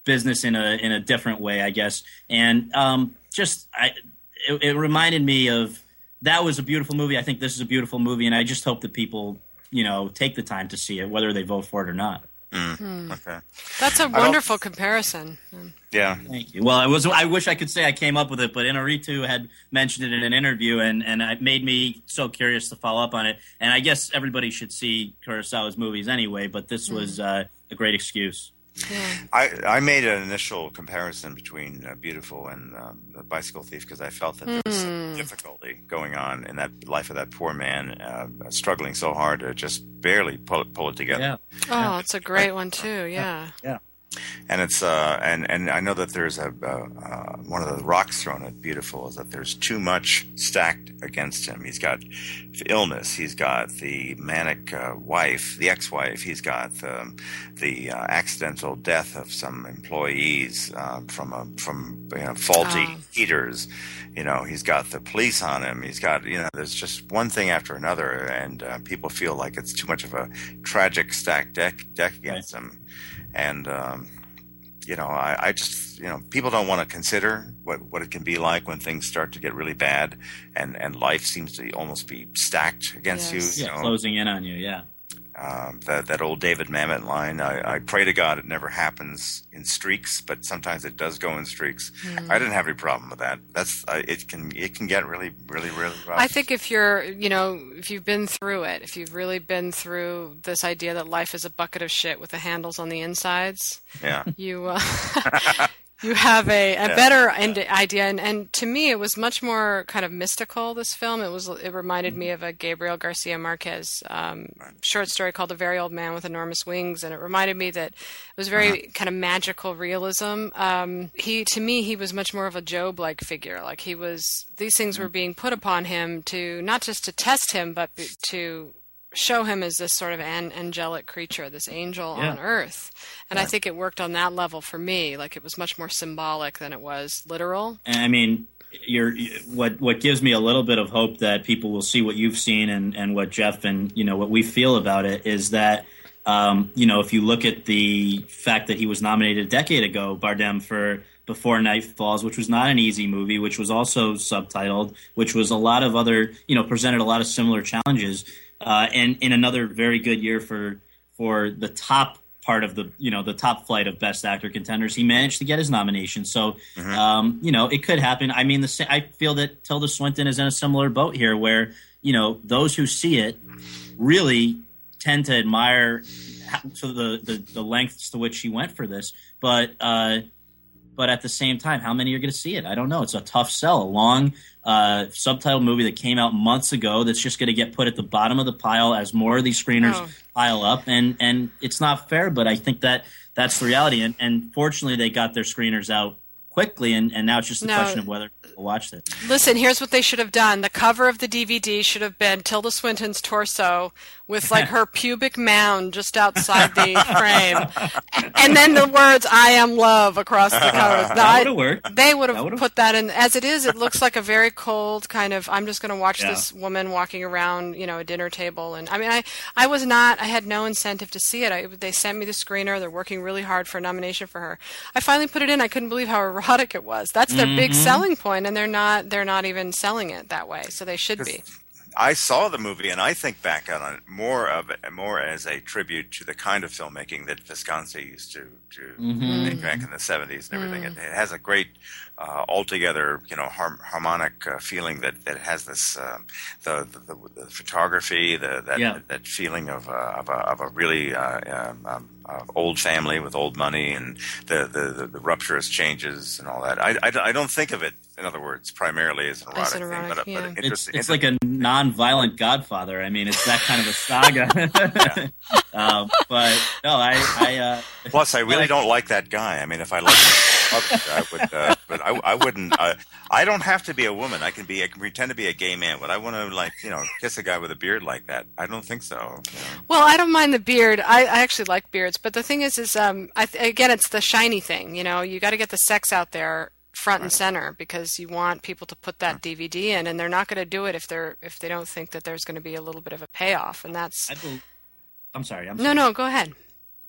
business in a in a different way, I guess. And um, just I, it, it reminded me of that was a beautiful movie. I think this is a beautiful movie, and I just hope that people you know take the time to see it, whether they vote for it or not. Mm, hmm. Okay. That's a wonderful comparison. Yeah. Thank you. Well, I was. I wish I could say I came up with it, but Iñárritu had mentioned it in an interview, and and it made me so curious to follow up on it. And I guess everybody should see Kurosawa's movies anyway, but this hmm. was uh, a great excuse. I, I made an initial comparison between uh, Biutiful and um, The Bicycle Thief because I felt that there was some difficulty going on in that life of that poor man, uh, struggling so hard to just barely pull it, pull it together. Oh, it's a great one too. Yeah. yeah. And it's uh, and and I know that there's a uh, uh, one of the rocks thrown at Biutiful is that there's too much stacked against him. He's got illness. He's got the manic uh, wife, the ex-wife. He's got the, the uh, accidental death of some employees uh, from a, from you know, faulty Oh. heaters. You know, he's got the police on him. He's got you know, there's just one thing after another, and uh, people feel like it's too much of a tragic stacked deck deck against him and um, you know I, I just you know people don't want to consider what, what it can be like when things start to get really bad and, and life seems to almost be stacked against Yes. you Yeah, you know closing in on you. Yeah. Um, that that old David Mamet line. I, I, pray to God it never happens in streaks, but sometimes it does go in streaks. Mm. I didn't have any problem with that. That's uh, it can it can get really really really rough. I think if you're you know if you've been through it, if you've really been through this idea that life is a bucket of shit with the handles on the insides, yeah, you. Uh, you have a, a yeah, better yeah. idea and, and to me it was much more kind of mystical this film it was it reminded mm-hmm. me of a gabriel garcia marquez um, right. short story called a very old man with enormous wings and it reminded me that it was very uh-huh. kind of magical realism um, he to me he was much more of a job like figure like he was these things mm-hmm. were being put upon him to not just to test him but to show him as this sort of an angelic creature, this angel yeah. on earth. And I think it worked on that level for me. Like it was much more symbolic than it was literal. I mean, you're what what gives me a little bit of hope that people will see what you've seen and and what Jeff and you know what we feel about it is that um, you know if you look at the fact that he was nominated a decade ago, Bardem for before Night Falls, which was not an easy movie, which was also subtitled, which was a lot of other, you know, presented a lot of similar challenges uh, and in another very good year for for the top part of the you know the top flight of best actor contenders. He managed to get his nomination. So mm-hmm. um, you know it could happen. I mean the i feel that tilda swinton is in a similar boat here where you know those who see it really tend to admire to the, the, the lengths to which she went for this. But uh, but at the same time, how many are going to see it? I don't know. It's a tough sell. A long uh, subtitle movie that came out months ago that's just going to get put at the bottom of the pile as more of these screeners oh. pile up, and and it's not fair. But I think that that's the reality. And, and fortunately, they got their screeners out quickly, and, and now it's just a no. question of whether people watch it. Listen, here's what they should have done. The cover of the DVD should have been Tilda Swinton's torso with like her pubic mound just outside the frame, and then the words "I am love" across the cover. that would have worked. They would have put that in. As it is, it looks like a very cold kind of. I'm just going to watch yeah. this woman walking around, you know, a dinner table, and I mean, I I was not. I had no incentive to see it. I, they sent me the screener. They're working really hard for a nomination for her. I finally put it in. I couldn't believe how erotic it was. That's their mm-hmm. big selling point, and they're not. They're not even selling it that way. So they should be. I saw the movie and I think back on it more of it, more as a tribute to the kind of filmmaking that Visconti used to to mm-hmm. make back in the seventies and everything. Mm. It, it, has a great, uh, altogether, you know, harmonic uh, feeling that, that has this uh, the, the, the photography, the that yeah. that feeling of uh, of, a, of a really uh, um, um uh, old family with old money and the, the, the, rupturous changes and all that. I, I, I, don't think of it, in other words, primarily as an erotic, as an erotic thing, but, yeah. but it's, it's like a non-violent Godfather. I mean, it's that kind of a saga. um, but no, I. I uh, Plus, I really don't like that guy. I mean, if I liked I would, uh, but I, I wouldn't. Uh, I don't have to be a woman. I can be. I can pretend to be a gay man. But I want to like you know kiss a guy with a beard like that. I don't think so. You know? Well, I don't mind the beard. I, I actually like beards. But the thing is, is um, I, again, it's the shiny thing. You know, you got to get the sex out there front and center because you want people to put that DVD in, and they're not going to do it if they're if they don't think that there's going to be a little bit of a payoff, and that's. I am sorry. I'm no, sorry. no. Go ahead.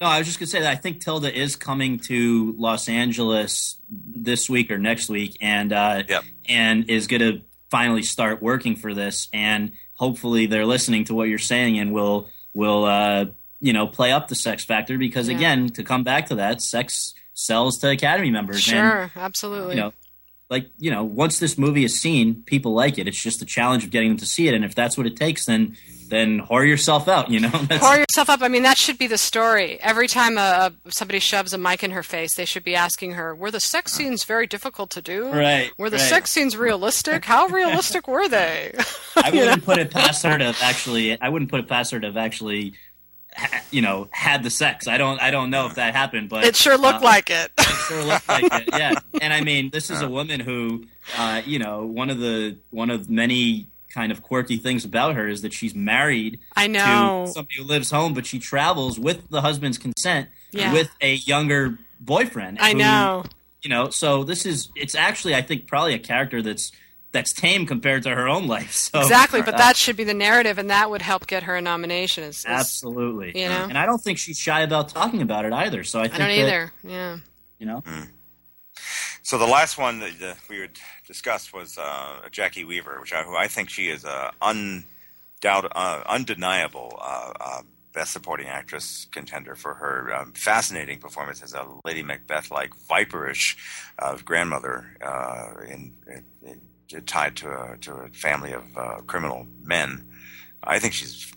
No, I was just gonna say that I think Tilda is coming to Los Angeles this week or next week, and uh, yep. and is gonna finally start working for this, and hopefully they're listening to what you're saying and will will uh, you know play up the sex factor because yeah. again, to come back to that, sex sells to Academy members. Sure, and, absolutely. You know, like you know, once this movie is seen, people like it. It's just the challenge of getting them to see it, and if that's what it takes, then then whore yourself out. You know, whore yourself up. I mean, that should be the story. Every time a, somebody shoves a mic in her face, they should be asking her, "Were the sex uh-huh. scenes very difficult to do? Right? Were the right. sex scenes realistic? How realistic were they?" I wouldn't know? put it past her to actually. I wouldn't put it past her to actually you know had the sex i don't i don't know if that happened but it sure looked uh, like it it sure looked like it yeah and i mean this is a woman who uh, you know one of the one of many kind of quirky things about her is that she's married I know. to somebody who lives home, but she travels with the husband's consent yeah. with a younger boyfriend. I who, know. You know, so this is it's actually I think probably a character that's that's tame compared to her own life. So, exactly, but that should be the narrative, and that would help get her a nomination. Is, is, absolutely, you know, and I don't think she's shy about talking about it either. So I think I don't that, either. Yeah, you know. Mm. So the last one that uh, we would discuss was uh, Jacki Weaver, which I, who I think she is a undoubt, uh, undeniable uh, uh, Best Supporting Actress contender for her um, fascinating performance as a Lady Macbeth-like viperish uh, grandmother uh, in, in, in, tied to a, to a family of uh, criminal men. I think she's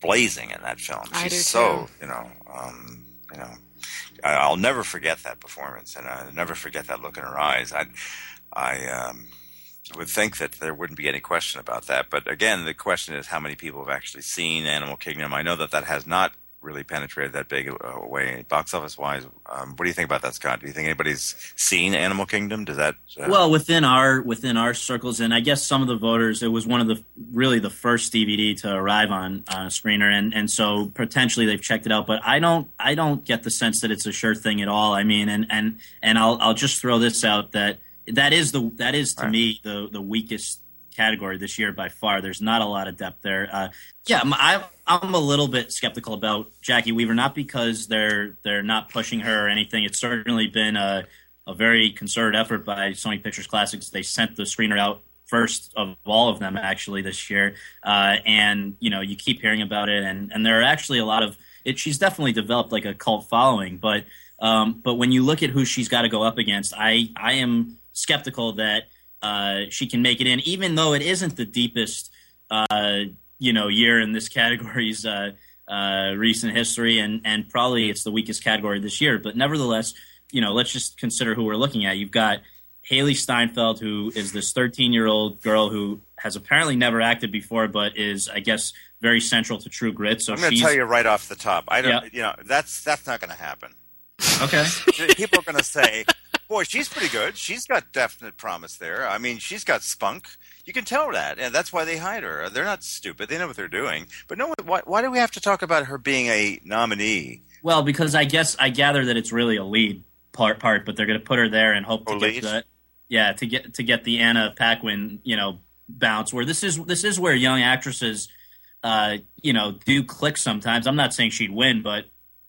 blazing in that film. I She's do so too. you know um, you know I- I'll never forget that performance, and I'll never forget that look in her eyes. I I um, would think that there wouldn't be any question about that. But again, the question is how many people have actually seen Animal Kingdom. I know that that has not really penetrated that big a way box office wise. Um, what do you think about that, Scott? Do you think anybody's seen Animal Kingdom? Does that uh, Well, within our within our circles, and I guess some of the voters, it was one of the really the first DVD to arrive on on a screener, and and so potentially they've checked it out. But I don't I don't get the sense that it's a sure thing at all. I mean, and and and I'll I'll just throw this out that that is the that is to Right. me the the weakest category this year by far. There's not a lot of depth there. Uh, yeah, I'm- I'm a little bit skeptical about Jacki Weaver, not because they're they're not pushing her or anything. It's certainly been a a very concerted effort by Sony Pictures Classics. They sent the screener out first of all of them actually this year, uh, and you know you keep hearing about it, and and there are actually a lot of it. She's definitely developed like a cult following, but um, but when you look at who she's got to go up against, I I am skeptical that uh, she can make it in, even though it isn't the deepest uh, you know year in this category's uh, uh, recent history, and and probably it's the weakest category this year. But nevertheless, you know, let's just consider who we're looking at. You've got Hailee Steinfeld, who is this 13 year old girl who has apparently never acted before, but is, I guess, very central to True Grit. So I'm going to tell you right off the top. I don't. Yeah. You know, that's that's not going to happen. okay. People are going to say, "Boy, she's pretty good. She's got definite promise there. I mean, she's got spunk. You can tell that, and that's why they hide her. They're not stupid. They know what they're doing. But no, why, why do we have to talk about her being a nominee? Well, because I guess I gather that it's really a lead part, part but they're going to put her there and hope to Oh, get the yeah to get to get the Anna Paquin you know bounce. Where this is this is where young actresses uh, you know do click sometimes. I'm not saying she'd win, but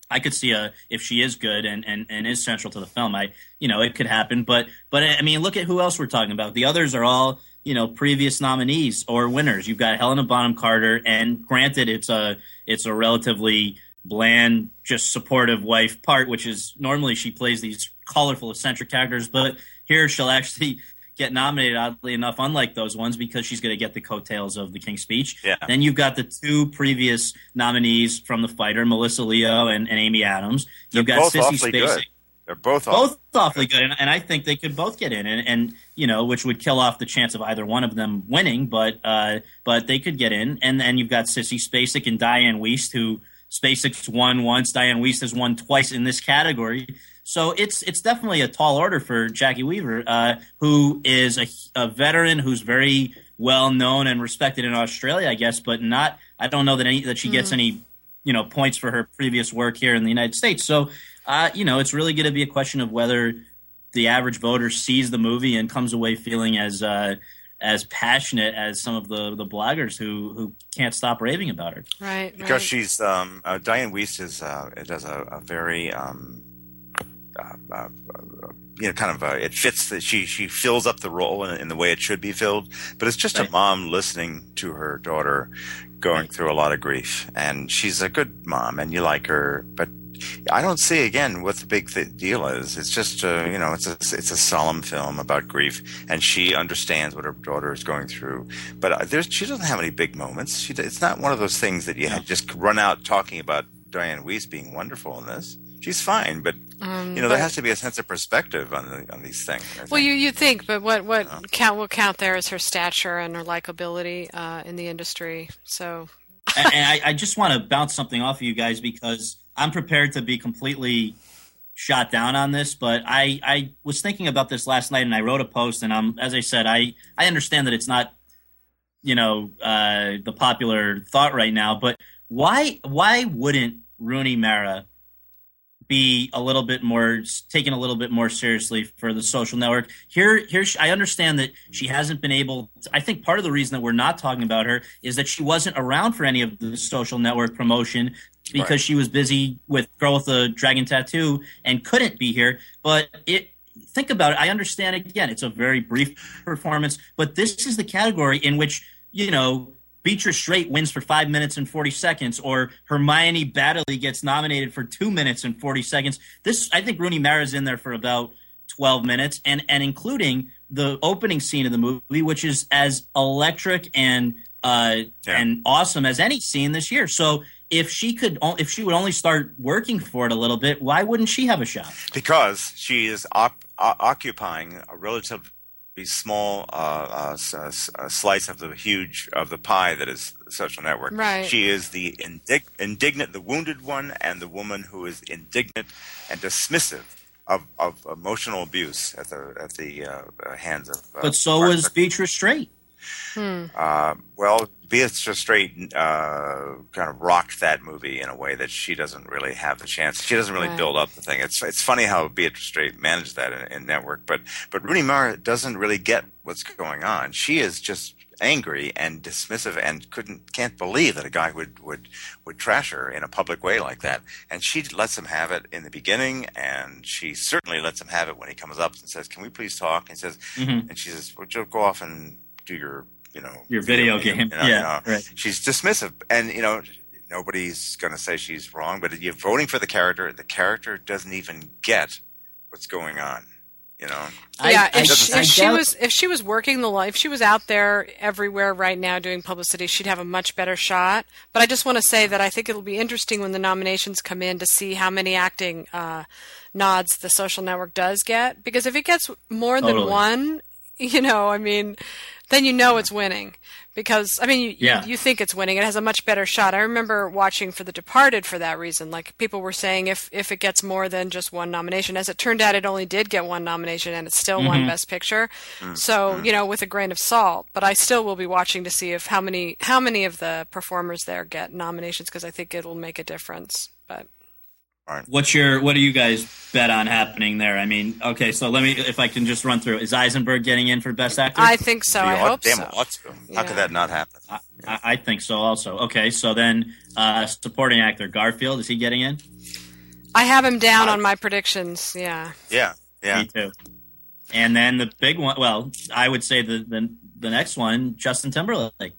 I could see a if she is good and, and, and is central to the film. I you know it could happen, but but I mean look at who else we're talking about. The others are all you know previous nominees or winners. You've got Helena Bonham Carter, and granted it's a it's a relatively bland, just supportive wife part, which is normally she plays these colorful eccentric characters, but here she'll actually get nominated oddly enough unlike those ones because she's going to get the coattails of the king's speech. Yeah. then you've got the two previous nominees from the fighter melissa leo and, and amy adams. They're you've got both sissy awfully spacek. Good. They're both awfully both awfully good, and, and I think they could both get in, and, and you know, which would kill off the chance of either one of them winning, but uh, but they could get in, and then you've got Sissy Spacek and Dianne Wiest, who Spacek's won once, Dianne Wiest has won twice in this category, so it's it's definitely a tall order for Jacki Weaver, uh, who is a, a veteran who's very well known and respected in Australia, I guess, but not. I don't know that any that she gets any you know points for her previous work here in the United States. So uh, you know it's really going to be a question of whether the average voter sees the movie and comes away feeling as uh, as passionate as some of the the bloggers who who can't stop raving about her. Right. because right. she's um, uh, Dianne Wiest is uh, does a, a very um, uh, uh, you know kind of uh, it fits that she she fills up the role in, in the way it should be filled, but it's just Right. a mom listening to her daughter going through a lot of grief, and she's a good mom, and you like her, but. I don't see again what the big th- deal is. It's just uh, you know it's a it's a solemn film about grief, and she understands what her daughter is going through. But uh, there's she doesn't have any big moments. She, it's not one of those things that you just run out talking about Dianne Wiest being wonderful in this. She's fine, but Um, you know there has to be a sense of perspective on the, on these things. I Well, think. you you think, but what what count will count there is her stature and her likability uh, in the industry. So and, and I, I just want to bounce something off of you guys because I'm prepared to be completely shot down on this. But I, I was thinking about this last night, and I wrote a post. And I'm, as I said, I, I understand that it's not, you know, uh, the popular thought right now. But why, why wouldn't Rooney Mara be a little bit more taken a little bit more seriously for the social network. Here, here, she- I understand that she hasn't been able. I think part of the reason that we're not talking about her is that she wasn't around for any of the social network promotion because Right. she was busy with Girl with the Dragon Tattoo and couldn't be here. But it. Think about it. I understand again. It's a very brief performance, but this is the category in which you know Beatrice Straight wins for five minutes and 40 seconds, or Hermione Baddeley gets nominated for two minutes and 40 seconds. This, I think Rooney Mara's in there for about 12 minutes, and, and including the opening scene of the movie, which is as electric and uh, Yeah. and awesome as any scene this year. So if she could, if she would only start working for it a little bit, why wouldn't she have a shot? because she is op- o- occupying a relatively small uh, uh, s- uh, s- uh, slice of the huge of the pie that is social network. Right. She is the indig- indignant, the wounded one, and the woman who is indignant and dismissive of, of emotional abuse at the at the uh, hands of. Uh, But so Mark was Beatrice Straight. Uh, well, Beatrice Straight uh, kind of rocked that movie in a way that she doesn't really have the chance. She doesn't really Right. build up the thing. It's it's funny how Beatrice Straight managed that in, in Network, but but Rooney Mara doesn't really get what's going on. She is just angry and dismissive and couldn't can't believe that a guy would would would trash her in a public way like that. And she lets him have it in the beginning, and she certainly lets him have it when he comes up and says, "Can we please talk?" And he says, Mhm. and she says, "Well, Joe, go off and do your, you know, Your video game. you know, Yeah, you know. right. She's dismissive, and you know, nobody's going to say she's wrong. But you're voting for the character. The character doesn't even get what's going on. You know, yeah, I- if, I- she, if she was if she was working the life, if she was out there everywhere right now doing publicity, she'd have a much better shot. But I just want to say that I think it'll be interesting when the nominations come in to see how many acting uh, nods the Social Network does get. Because if it gets more than Totally. one, you know, I mean, then you know it's winning. Because I mean, you, Yeah. you, you think it's winning. It has a much better shot. I remember watching For the Departed for that reason. Like people were saying, if if it gets more than just one nomination, as it turned out, it only did get one nomination, and it's still won mm-hmm. Best Picture. Mm, so mm. you know, with a grain of salt. But I still will be watching to see if how many how many of the performers there get nominations because I think it'll make a difference. But What's your what do you guys bet on happening there? I mean, okay, so let me if I can just run through. Is Eisenberg getting in for best actor? I think so. I You hope damn so. ought to. How Yeah. could that not happen? I, I think so also. Okay, so then uh, supporting actor Garfield is he getting in? I have him down on my predictions. Yeah. yeah, yeah. Me too. And then the big one, well, I would say the the, the next one, Justin Timberlake.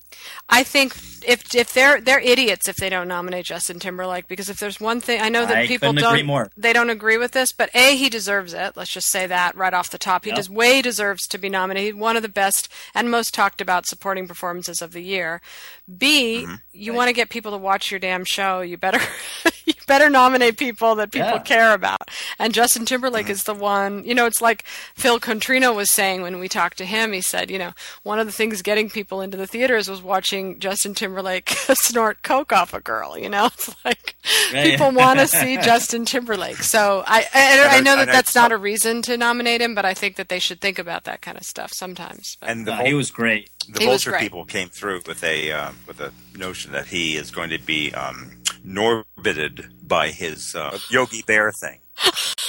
I think if if they're they're idiots if they don't nominate Justin Timberlake because if there's one thing I know that I people don't they don't agree with this, but a he deserves it. Let's just say that right off the top, he Yep. does way deserves to be nominated. One of the best and most talked about supporting performances of the year. B Mm-hmm. you want to get people to watch your damn show, you better you better nominate people that people Yeah. care about. And Justin Timberlake Mm-hmm. is the one. You know, it's like Phil Contrino was saying when we talked to him. He said, you know, one of the things getting people into the theaters was watching Justin Timberlake snort coke off a girl. You know, it's like Right. people want to see Justin Timberlake. So I I, I know that I- that's not a reason to nominate him, but I think that they should think about that kind of stuff sometimes. But, And the Uh, he was great. the He vulture people came through with a uh, with a notion that he is going to be um, norbited by his uh, Yogi Bear thing,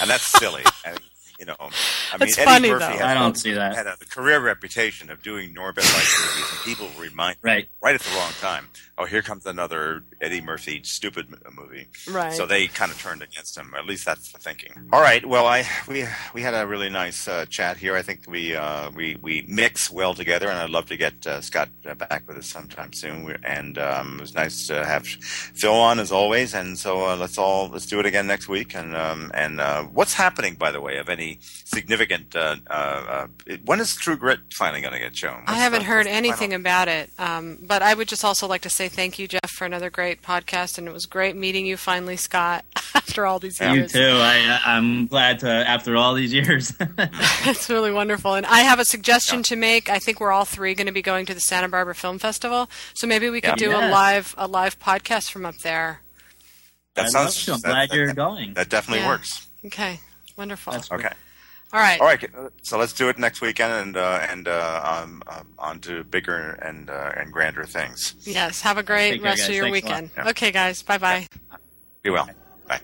and that's silly. and, you know, I mean, It's Eddie funny, Murphy though. has I don't a- see that. had a career reputation of doing Norbit like movies, and people remind Right. right at the wrong time. Oh, here comes another Eddie Murphy stupid movie. Right. So they kind of turned against him. At least that's the thinking. All right. Well, I we we had a really nice uh, chat here. I think we uh, we we mix well together, and I'd love to get uh, Scott uh, back with us sometime soon. we and um, it was nice to have Phil on as always. And so uh, let's all let's do it again next week. And um, and uh, what's happening, by the way, of any significant? Uh, uh, uh, when is True Grit finally going to get shown? I haven't the- heard anything final- about it. Um, but I would just also like to say thank you, Jeff, for another great podcast, and it was great meeting you finally, Scott, after all these years. You too. I, uh, I'm glad to after all these years. It's really wonderful. And I have a suggestion to make. I think we're all three going to be going to the Santa Barbara Film Festival, so maybe we could Yeah. do a live a live podcast from up there. That I'd sounds. love. I'm glad that- you're that- going. That definitely Yeah. works. Okay, wonderful. That's Okay. All right. All right, so let's do it next weekend, and uh, and uh, um, um, on to bigger and uh, and grander things. Yes. Have a great Take care, rest guys. of your Thanks weekend. Yeah. Okay, guys. Bye bye. Be well. Bye.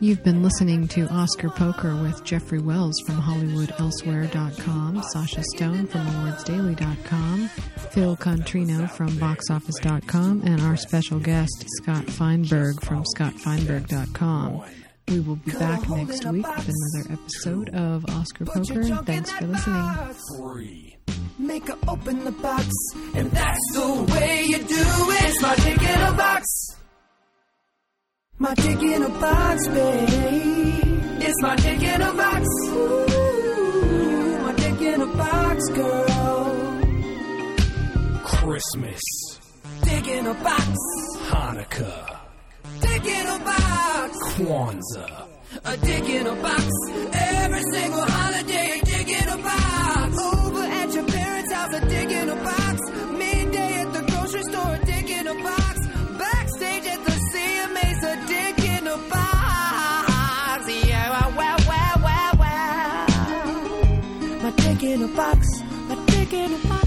You've been listening to Oscar Poker with Jeffrey Wells from HollywoodElsewhere.com, Sasha Stone from AwardsDaily.com, Phil Contrino from BoxOffice.com, and our special guest, Scott Feinberg from ScottFeinberg.com. We will be back next week with another episode of Oscar Poker. Thanks for listening. free. make her open the box. And that's the way you do it. It's my dick in a box. My dick in a box, babe. It's my dick in a box. Ooh, my dick in a box, girl. Christmas, Dick in a box. Hanukkah, Dick in a box. Kwanzaa, A dick in a box. Every single holiday, a dick in a box. Over at your parents' house, a dick in a box. Midday at the grocery store, a dick in a box. Backstage at the CMA's, a dick in a box. Yeah, wow, wow, wow, wow. My dick in a box. My dick in a box.